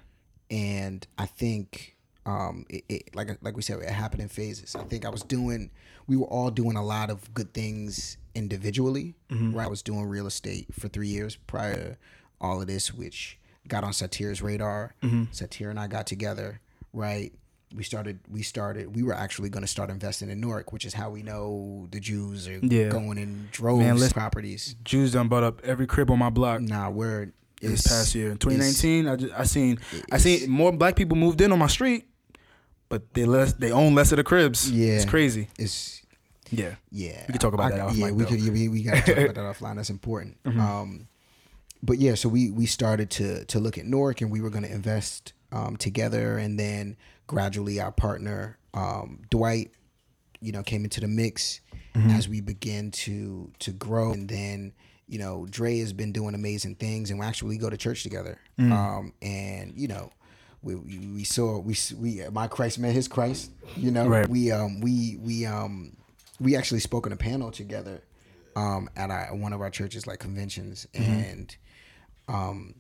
S2: and I think um it, it like like we said it happened in phases. I think I was doing we were all doing a lot of good things individually. Mm-hmm. Right, I was doing real estate for three years prior to all of this, which got on Satir's radar. Mm-hmm. Satir and I got together. Right, we started we started we were actually going to start investing in Newark, which is how we know the Jews are
S1: Yeah.
S2: going in droves
S1: Man, listen-
S2: properties.
S1: Jews done bought up every crib on my block
S2: Nah, we're
S1: this
S2: it's-
S1: past year. 2019, I just I seen I seen more black people moved in on my street, but they less they own less of the cribs.
S2: Yeah.
S1: it's crazy.
S2: It's
S1: Yeah,
S2: Yeah,
S1: We could talk about that off
S2: Yeah,
S1: mic,
S2: we
S1: though.
S2: could. Yeah, we, we got to talk about that offline. That's important.
S1: Mhm.
S2: Um, but yeah, so we we started to to look at Newark, and we were going to invest um, together, and then gradually our partner um, Dwight, you know, came into the mix
S1: Mm-hmm.
S2: as we began to to grow, and then you know, Dre has been doing amazing things, and we actually go to church together,
S1: Mm.
S2: um, and you know. We, we, we saw we we my Christ met his Christ, you know.
S1: Right.
S2: We um we we um we actually spoke on a panel together um at our, one of our churches like conventions. And um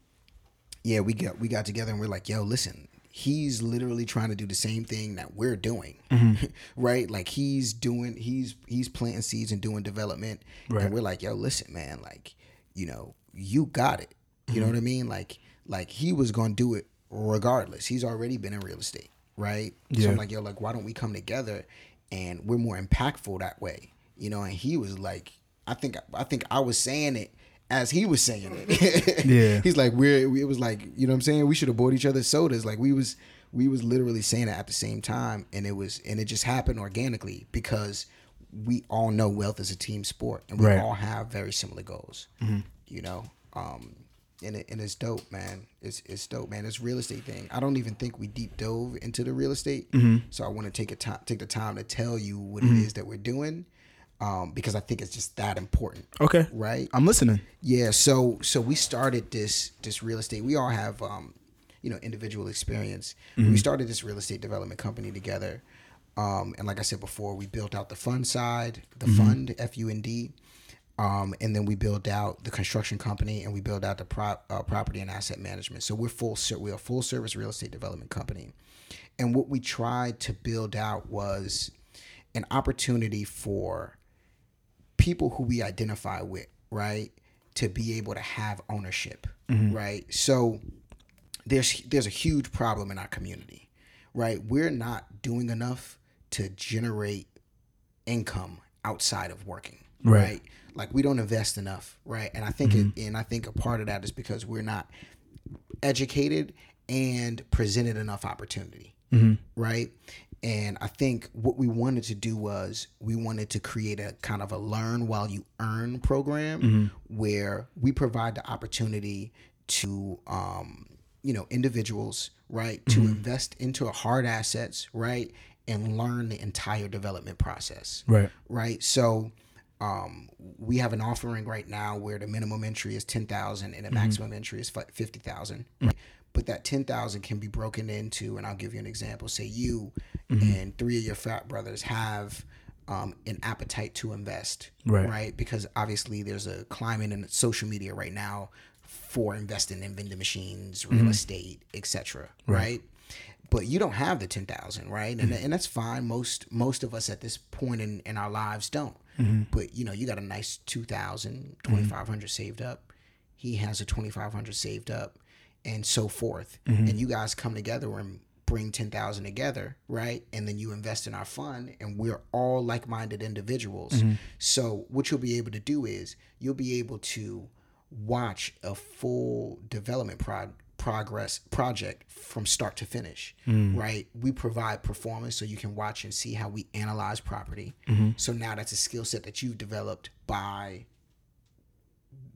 S2: yeah we got we got together and we're like yo listen he's literally trying to do the same thing that we're doing. Right? Like he's doing he's he's planting seeds and doing development.
S1: Right.
S2: and we're like yo listen man like you know you got it. You know what i mean? Like like he was gonna do it regardless. He's already been in real estate right? So i'm like yo like why don't we come together and we're more impactful that way you know and he was like i think i think i was saying it as he was saying it.
S1: Yeah.
S2: he's like we're it was like you know what i'm saying? We should have bought each other sodas. Like we was we was literally saying it at the same time and it was and it just happened organically because we all know wealth is a team sport and we
S1: Right.
S2: all have very similar goals you know? Um and, it, and it's dope man it's it's dope man it's real estate thing i don't even think we deep dove into the real estate so i want to take a time take the time to tell you what it is that we're doing um, because I think it's just that important.
S1: Okay.
S2: Right.
S1: I'm listening.
S2: Yeah, so so we started this this real estate. We all have um, you know, individual experience. We started this real estate development company together. Um, and like I said before, we built out the fund side, the fund F U N D. Um, and then we build out the construction company and we build out the pro- uh, property and asset management. So we're full we're a full service real estate development company. And what we tried to build out was an opportunity for people who we identify with, right, to be able to have ownership, right? So there's there's a huge problem in our community, right? We're not doing enough to generate income outside of working,
S1: Right.
S2: right? Like we don't invest enough, right? And I think it, mm-hmm. and I think a part of that is because we're not educated and presented enough opportunity, mm-hmm. right? And I think what we wanted to do was we wanted to create a kind of a learn while you earn program mm-hmm. where we provide the opportunity to, um, you know, individuals, right, to invest into hard assets, right, and learn the entire development process
S1: Right.
S2: right? So um, we have an offering right now where the minimum entry is ten thousand and the mm-hmm. maximum entry is fifty thousand. Right? But that ten thousand can be broken into, and I'll give you an example. Say you mm-hmm. and three of your frat brothers have um, an appetite to invest,
S1: Right.
S2: Because obviously there's a climate in social media right now for investing in vending machines, real mm-hmm. estate, etc. Right. But you don't have the ten thousand, right? And and that's fine. Most most of us at this point in, in our lives don't. Mm-hmm. But you know, you got a nice 2,000, mm-hmm. 2,500 saved up. He has a twenty five hundred saved up, and so forth. Mm-hmm. And you guys come together and bring ten thousand together, right? And then you invest in our fund, and we're all like minded individuals. So what you'll be able to do is you'll be able to watch a full development prod progress project from start to finish mm. right we provide performance so you can watch and see how we analyze property mm-hmm. so now that's a skill set that you've developed by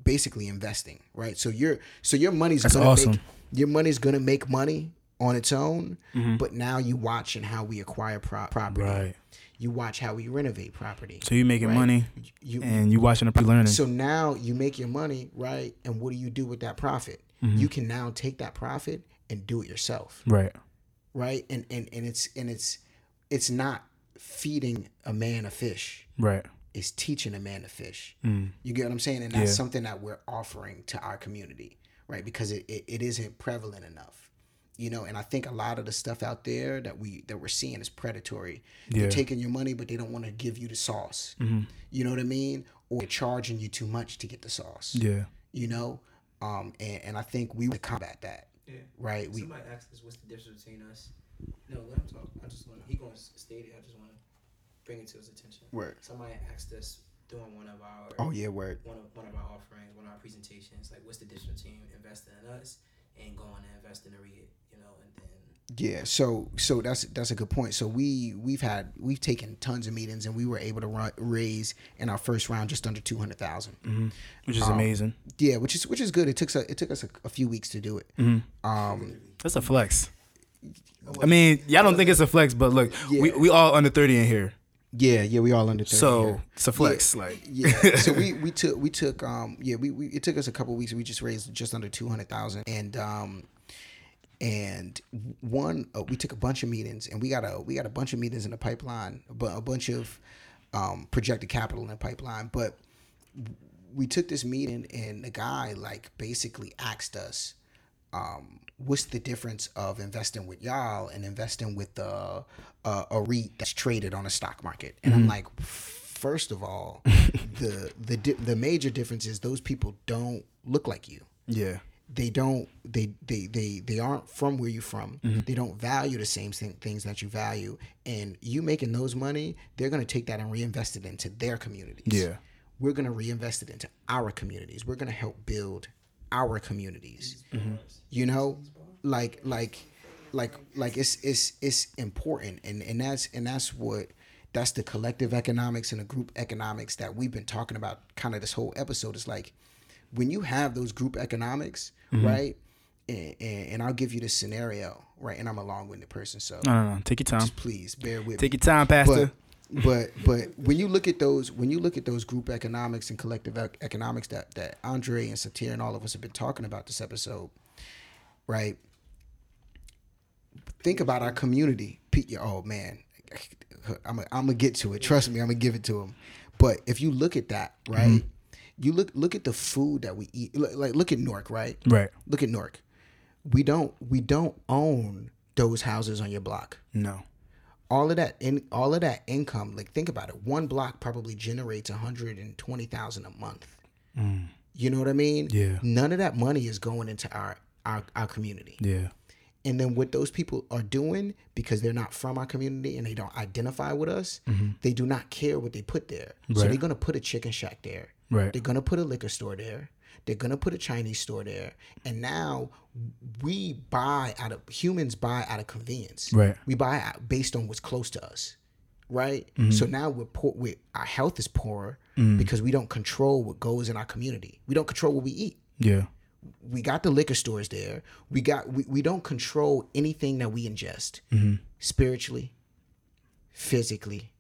S2: basically investing right so your so your money's
S1: That's
S2: gonna
S1: awesome.
S2: make your money's gonna make money on its own mm-hmm. but now you watching how we acquire pro- property
S1: Right.
S2: you watch how we renovate property
S1: So you're making
S2: Right.
S1: money
S2: you
S1: and you watching the learning.
S2: so now you make your money, right? And what do you do with that profit?
S1: Mm-hmm.
S2: You can now take that profit and do it yourself,
S1: right.
S2: right? And and and it's and it's it's not feeding a man a fish.
S1: Right.
S2: It's teaching a man to fish. You get what I'm saying? And that's
S1: Mm. Yeah.
S2: something that we're offering to our community, right? Because it, it, it isn't prevalent enough. You know, and I think a lot of the stuff out there that we that we're seeing is predatory.
S1: Yeah.
S2: They're taking your money, but they don't want to give you the sauce. You know what I mean? Or they're charging you too much to get the sauce
S1: Yeah.
S2: you know um and, and i think we would combat that
S4: Yeah.
S2: right we
S4: Somebody asked us what's the difference between us. No, let him talk. I just want he going to state it. I just want to bring it to his attention.
S2: Word.
S4: Somebody asked us during one of our
S2: oh yeah word
S4: one of one of our offerings, one of our presentations, like what's the difference between investing in us and going to invest in a REIT, you know, and then
S2: yeah so so that's that's a good point. So we we've had we've taken tons of meetings and we were able to run, raise in our first round just under 200000
S1: Which
S2: Um,
S1: is amazing.
S2: yeah which is which is good. It took a, it took us a, a few weeks to do it. Um
S1: That's a flex. I mean, y'all don't think it's a flex, but look, we,
S2: Yeah.
S1: we all under thirty in here,
S2: yeah yeah we all under 30
S1: so
S2: here.
S1: it's a flex. Like,
S2: yeah. So we we took we took um yeah we, we it took us a couple weeks. We just raised just under 200000 and um and one uh, we took a bunch of meetings and we got a we got a bunch of meetings in the pipeline but a bunch of um projected capital in the pipeline but we took this meeting and the guy like basically asked us um, what's the difference of investing with y'all and investing with uh, uh, a REIT that's traded on a stock market? And I'm like, first of all, the the di- the major difference is those people don't look like you.
S1: yeah,
S2: They don't they they they they aren't from where you're from. Mm-hmm. They don't value the same thing, things that you value. And you making those money, they're gonna take that and reinvest it into their communities.
S1: Yeah,
S2: we're going to reinvest it into our communities. We're going to help build our communities. Mm-hmm. You know? Like like like like it's it's it's important. And and that's and that's what that's the collective economics and the group economics that we've been talking about kind of this whole episode. Is like when you have those group economics Mm-hmm. right and, and, and i'll give you the scenario right and i'm a long-winded person so
S1: no, no, no. Take your time.
S2: please bear with me
S1: Take your time, Pastor.
S2: but but but when you look at those when you look at those group economics and collective ec- economics that that Andre and Satir and all of us have been talking about this episode, right? Think about our community. Pe- Oh man, I'm gonna I'm gonna get to it. Trust me, I'm gonna give it to him. But if you look at that, right? Mm-hmm. You look look at the food that we eat. Look- Like look at Nork, right?
S1: Right.
S2: Look at Nork. We don't we don't own those houses on your block
S1: No.
S2: all of that in all of that income like think about it one block probably generates 120000 a month mm. you know what i mean
S1: Yeah.
S2: none of that money is going into our our, our community
S1: Yeah.
S2: And then what those people are doing because they're not from our community and they don't identify with us mm-hmm. they do not care what they put there. So they're going to put a chicken shack there.
S1: Right.
S2: they're going to put a liquor store there. They're going to put a chinese store there. And now we buy out of humans buy out of convenience.
S1: Right.
S2: we buy out based on what's close to us right? Mm-hmm. So now we're poor we, our health is poorer mm. because we don't control what goes in our community. We don't control what we eat.
S1: Yeah.
S2: We got the liquor stores there. We got we, we don't control anything that we ingest. Mm-hmm. Spiritually physically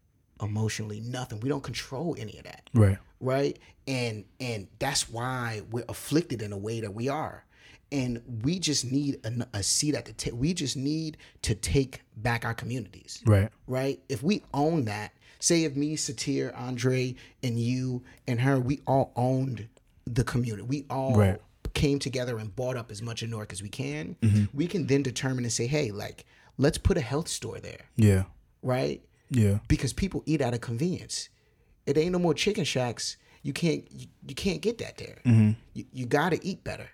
S2: emotionally nothing. We don't control any of that.
S1: Right.
S2: right? And and that's why we're afflicted in a way that we are. And we just need a, a seat at the table we just need to take back our communities.
S1: Right.
S2: right? If we own that say if me satir andre and you and her we all owned the community. We all
S1: Right.
S2: Came together and bought up as much of Newark as we can mm-hmm. we can then determine and say hey like let's put a health store there
S1: Yeah.
S2: right
S1: Yeah.
S2: because people eat out of convenience. It ain't no more chicken shacks. You can't you, you can't get that there. Mm-hmm. You, you got to eat better.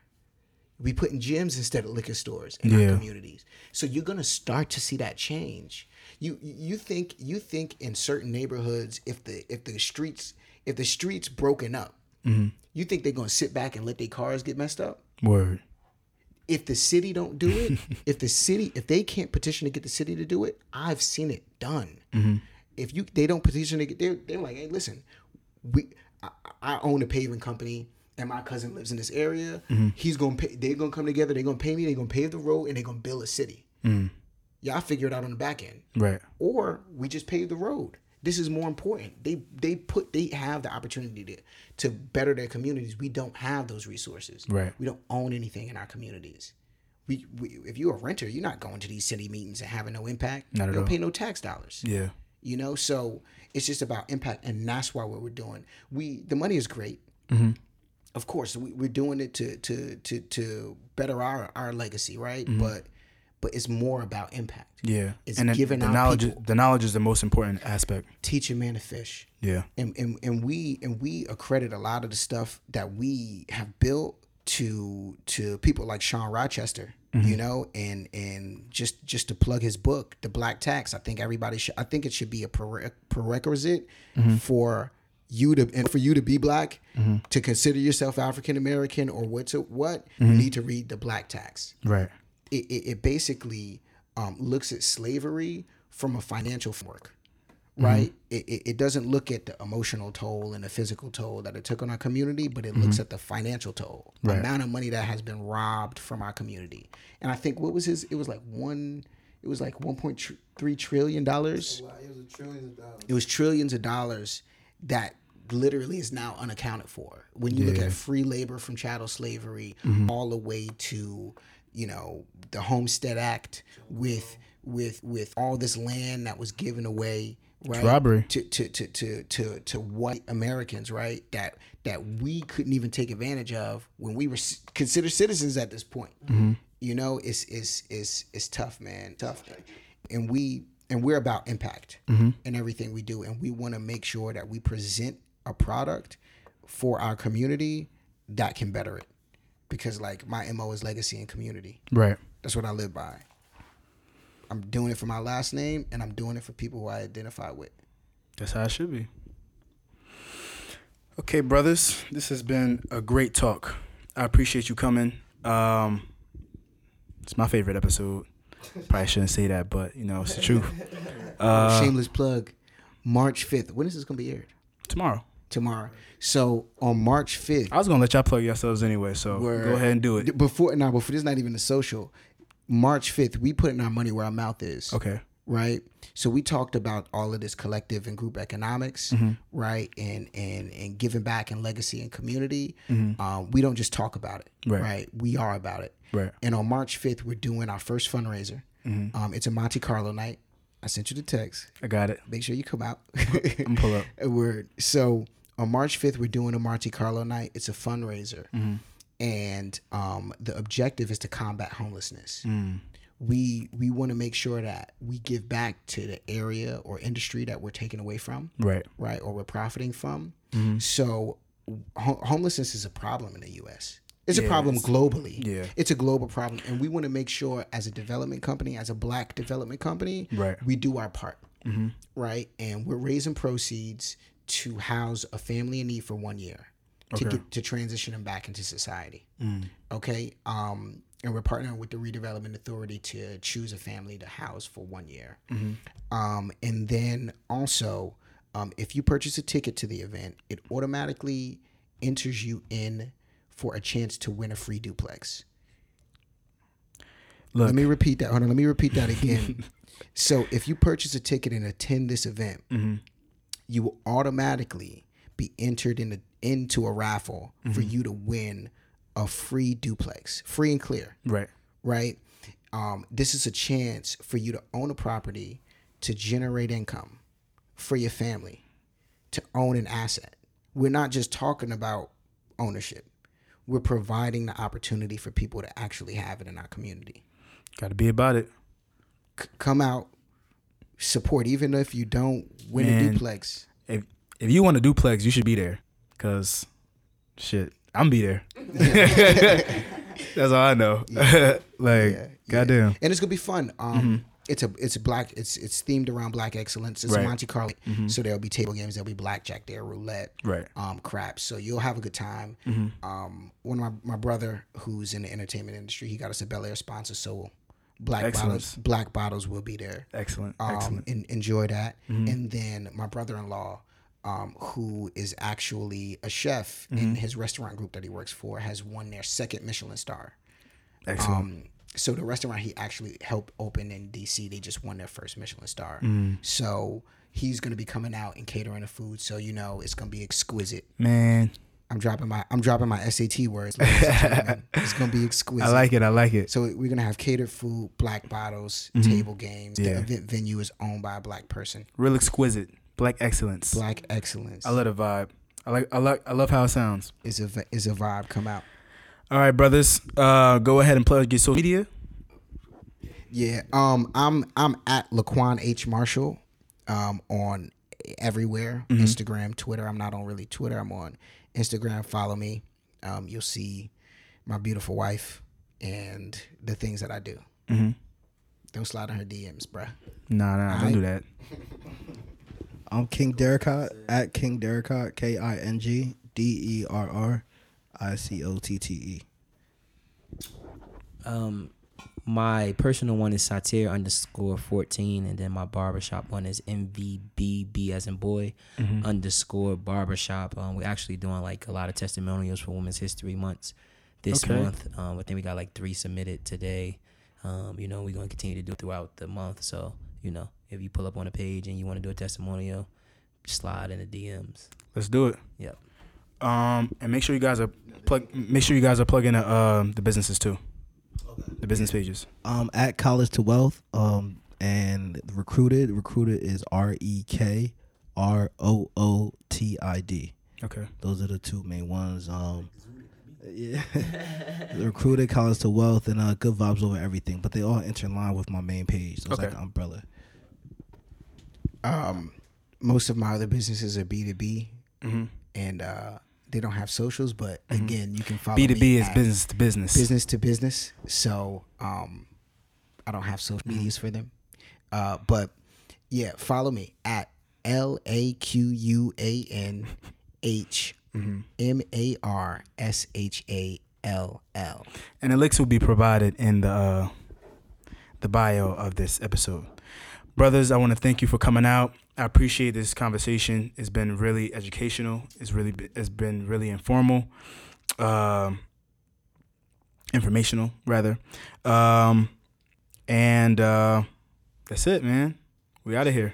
S2: We put in gyms instead of liquor stores in
S1: Yeah.
S2: our communities. So you're gonna start to see that change. You you think you think in certain neighborhoods if the if the streets if the streets broken up, Mm-hmm. you think they're gonna sit back and let their cars get messed up?
S1: Word.
S2: if the city don't do it, if the city, if they can't petition to get the city to do it, I've seen it done. Mm-hmm. If you they don't petition to get, they're they're like, hey, listen, we I, I own a paving company. And my cousin lives in this area. Mm-hmm. He's gonna pay. They're gonna come together. They're gonna pay me. They're gonna pave the road, and they're gonna build a city. Y'all figure it out on the back end
S1: Right.
S2: or we just pave the road. This is more important. They they put they have the opportunity to to better their communities. We don't have those resources.
S1: Right.
S2: We don't own anything in our communities. We, we if you're a renter, you're not going to these city meetings and having no impact.
S1: Not at
S2: you don't
S1: all.
S2: pay no tax dollars.
S1: Yeah.
S2: You know, so it's just about impact, and that's why what we're doing. We the money is great.
S1: Mm-hmm.
S2: Of course, we, we're doing it to to to to better our our legacy, right?
S1: Mm-hmm.
S2: But but it's more about impact.
S1: Yeah.
S2: It's
S1: and
S2: giving
S1: the
S2: our
S1: knowledge.
S2: people-
S1: the knowledge is the most important aspect.
S2: Teach a man to fish.
S1: Yeah.
S2: and, and and we and we accredit a lot of the stuff that we have built to to people like Shawn Rochester, you mm-hmm. know, and and just just to plug his book, The Black Tax. I think everybody should. I think it should be a prere- prerequisite mm-hmm. for you to and for you to be black mm-hmm. to consider yourself African American or what to what you need to read The Black Tax
S1: Right.
S2: It, it, it basically um, looks at slavery from a financial framework, mm-hmm. right? It, it, it doesn't look at the emotional toll and the physical toll that it took on our community, but it looks mm-hmm. at the financial toll, the amount of money that has been robbed from our community. And I think what was his? It was like one. It was like one point three trillion dollars.
S3: Oh, it was trillions of dollars.
S2: It was trillions of dollars that literally is now unaccounted for. When you look at free labor from chattel slavery mm-hmm. all the way to, you know, the Homestead Act with with with all this land that was given away, right?
S1: robbery.
S2: To to, to, to to to white Americans, right? That that we couldn't even take advantage of when we were considered citizens at this point. Mm-hmm. You know, it's it's it's it's tough, man. Tough. And we and we're about impact mm-hmm. in everything we do. And we want to make sure that we present a product for our community that can better it. Because like my MO is legacy and community.
S1: Right.
S2: That's what I live by. I'm doing it for my last name and I'm doing it for people who I identify with.
S1: That's how it should be. Okay, brothers, this has been a great talk. I appreciate you coming. Um, it's my favorite episode. Probably shouldn't say that, but you know it's the truth. Uh,
S2: Shameless plug. March 5th. When is this going to be aired?
S1: tomorrow,
S2: Tomorrow. So on March 5th,
S1: I was gonna let y'all plug yourselves anyway, so go ahead and do it.
S2: before now before this is not even the social march 5th we putting our money where our mouth is
S1: Okay.
S2: right? So we talked about all of this collective and group economics, right? And and and giving back and legacy and community. Um, we don't just talk about it,
S1: Right.
S2: right? We are about it.
S1: Right.
S2: And on March fifth, we're doing our first fundraiser. Um, it's a Monte Carlo night. I sent you the text.
S1: I got it.
S2: Make sure you come out.
S1: I'm pull up.
S2: Word. So on March 5th, we're doing a Monte Carlo night. It's a fundraiser. Mm-hmm. And um, the objective is to combat homelessness. Mm. We we want to make sure that we give back to the area or industry that we're taking away from,
S1: Right.
S2: right? Or we're profiting from. Mm-hmm. So ho- homelessness is a problem in the U.S. It's a problem
S1: it's-
S2: globally.
S1: yeah.
S2: It's a global problem. And we want to make sure as a development company, as a black development company,
S1: Right.
S2: we do our part mm-hmm. right? And we're raising proceeds to house a family in need for one year to
S1: Okay.
S2: get, to transition them back into society. Okay, um, and we're partnering with the Redevelopment Authority to choose a family to house for one year. Um, and then also, um, if you purchase a ticket to the event, it automatically enters you in for a chance to win a free duplex.
S1: Look.
S2: Let me repeat that. Hold on. Let me repeat that again. so if you purchase a ticket and attend this event, you will automatically be entered in a, into a raffle for you to win a free duplex, free and clear,
S1: Right.
S2: right? Um, this is a chance for you to own a property, to generate income for your family, to own an asset. We're not just talking about ownership. We're providing the opportunity for people to actually have it in our community
S1: Got to be about it.
S2: c- come out, support, even if you don't win a duplex.
S1: If if you want a duplex, you should be there. Cause shit, I'm be there. That's all I know. like,
S2: Yeah,
S1: goddamn.
S2: And it's gonna be fun. Um, it's a it's a black it's it's themed around black excellence. It's
S1: Right.
S2: Monte Carlo, so there'll be table games. There'll be blackjack there, roulette,
S1: Right.
S2: um, craps. So you'll have a good time. Um, one of my my brother who's in the entertainment industry, he got us a Belaire sponsor, so black
S1: Excellent.
S2: bottles black bottles will be there.
S1: Excellent.
S2: um,
S1: Excellent.
S2: and enjoy that. And then my brother-in-law, um, who is actually a chef in his restaurant group that he works for, has won their second Michelin star.
S1: Excellent.
S2: Um, so the restaurant he actually helped open in DC, they just won their first Michelin star.
S1: Mm.
S2: So he's gonna be coming out and catering the food. So you know it's gonna be exquisite.
S1: Man,
S2: I'm dropping my I'm dropping my SAT words. ladies and gentlemen. it's gonna be exquisite.
S1: I like it. I like it.
S2: So we're gonna have catered food, black bottles, table games.
S1: Yeah.
S2: The event venue is owned by a black person.
S1: Real exquisite. Black excellence.
S2: Black excellence
S1: I love the vibe. I like. I like. I love how it sounds.
S2: is a is a vibe. Come out.
S1: All right, brothers. Uh, go ahead and plug your social media.
S2: Yeah. Um. I'm I'm at Laquan H Marshall. Um. On everywhere. Instagram, Twitter. I'm not on really Twitter. I'm on Instagram. Follow me. Um. You'll see my beautiful wife and the things that I do.
S1: Mm-hmm.
S2: Don't slide on her DMs, bruh.
S1: Nah, nah, I, don't
S2: Alright.
S1: do that.
S3: I'm King Derricotte at King Derricotte K I N G D E R R I C O T T E.
S4: Um, my personal one is Satir underscore fourteen, and then my barbershop one is MVBB as in boy underscore barbershop. Um, we're actually doing like a lot of testimonials for Women's History Months this
S1: Okay.
S4: month. Um, I think we got like three submitted today. Um, you know, we're gonna continue to do it throughout the month. So, you know, if you pull up on a page and you want to do a testimonial, slide in the DMs.
S1: Let's do it.
S4: Yep.
S1: Um, and make sure you guys are plug. Make sure you guys are plugging the um the businesses too. The business pages.
S3: Um, at College to Wealth. Um, and Rekrootid. Rekrootid is R E K R O O T I D.
S1: Okay.
S3: Those are the two main ones. Um, yeah, Rekrootid, college to wealth, and uh, good vibes over everything. But they all interline with my main page. So it's
S1: Okay.
S3: like an umbrella.
S2: Um. Most of my other businesses are B two B,
S1: Mm-hmm.
S2: and uh, they don't have socials. But again, you can follow
S1: B two B is business to business.
S2: business to business. So um, I don't have social medias for them. Uh, but yeah, follow me at L A Q U A N H M A R S H A L L.
S1: And the links will be provided in the uh, the bio of this episode. Brothers, I want to thank you for coming out. I appreciate this conversation. It's been really educational. It's really it's been really informal, um, informational rather, um, and uh, that's it, man. We out of here.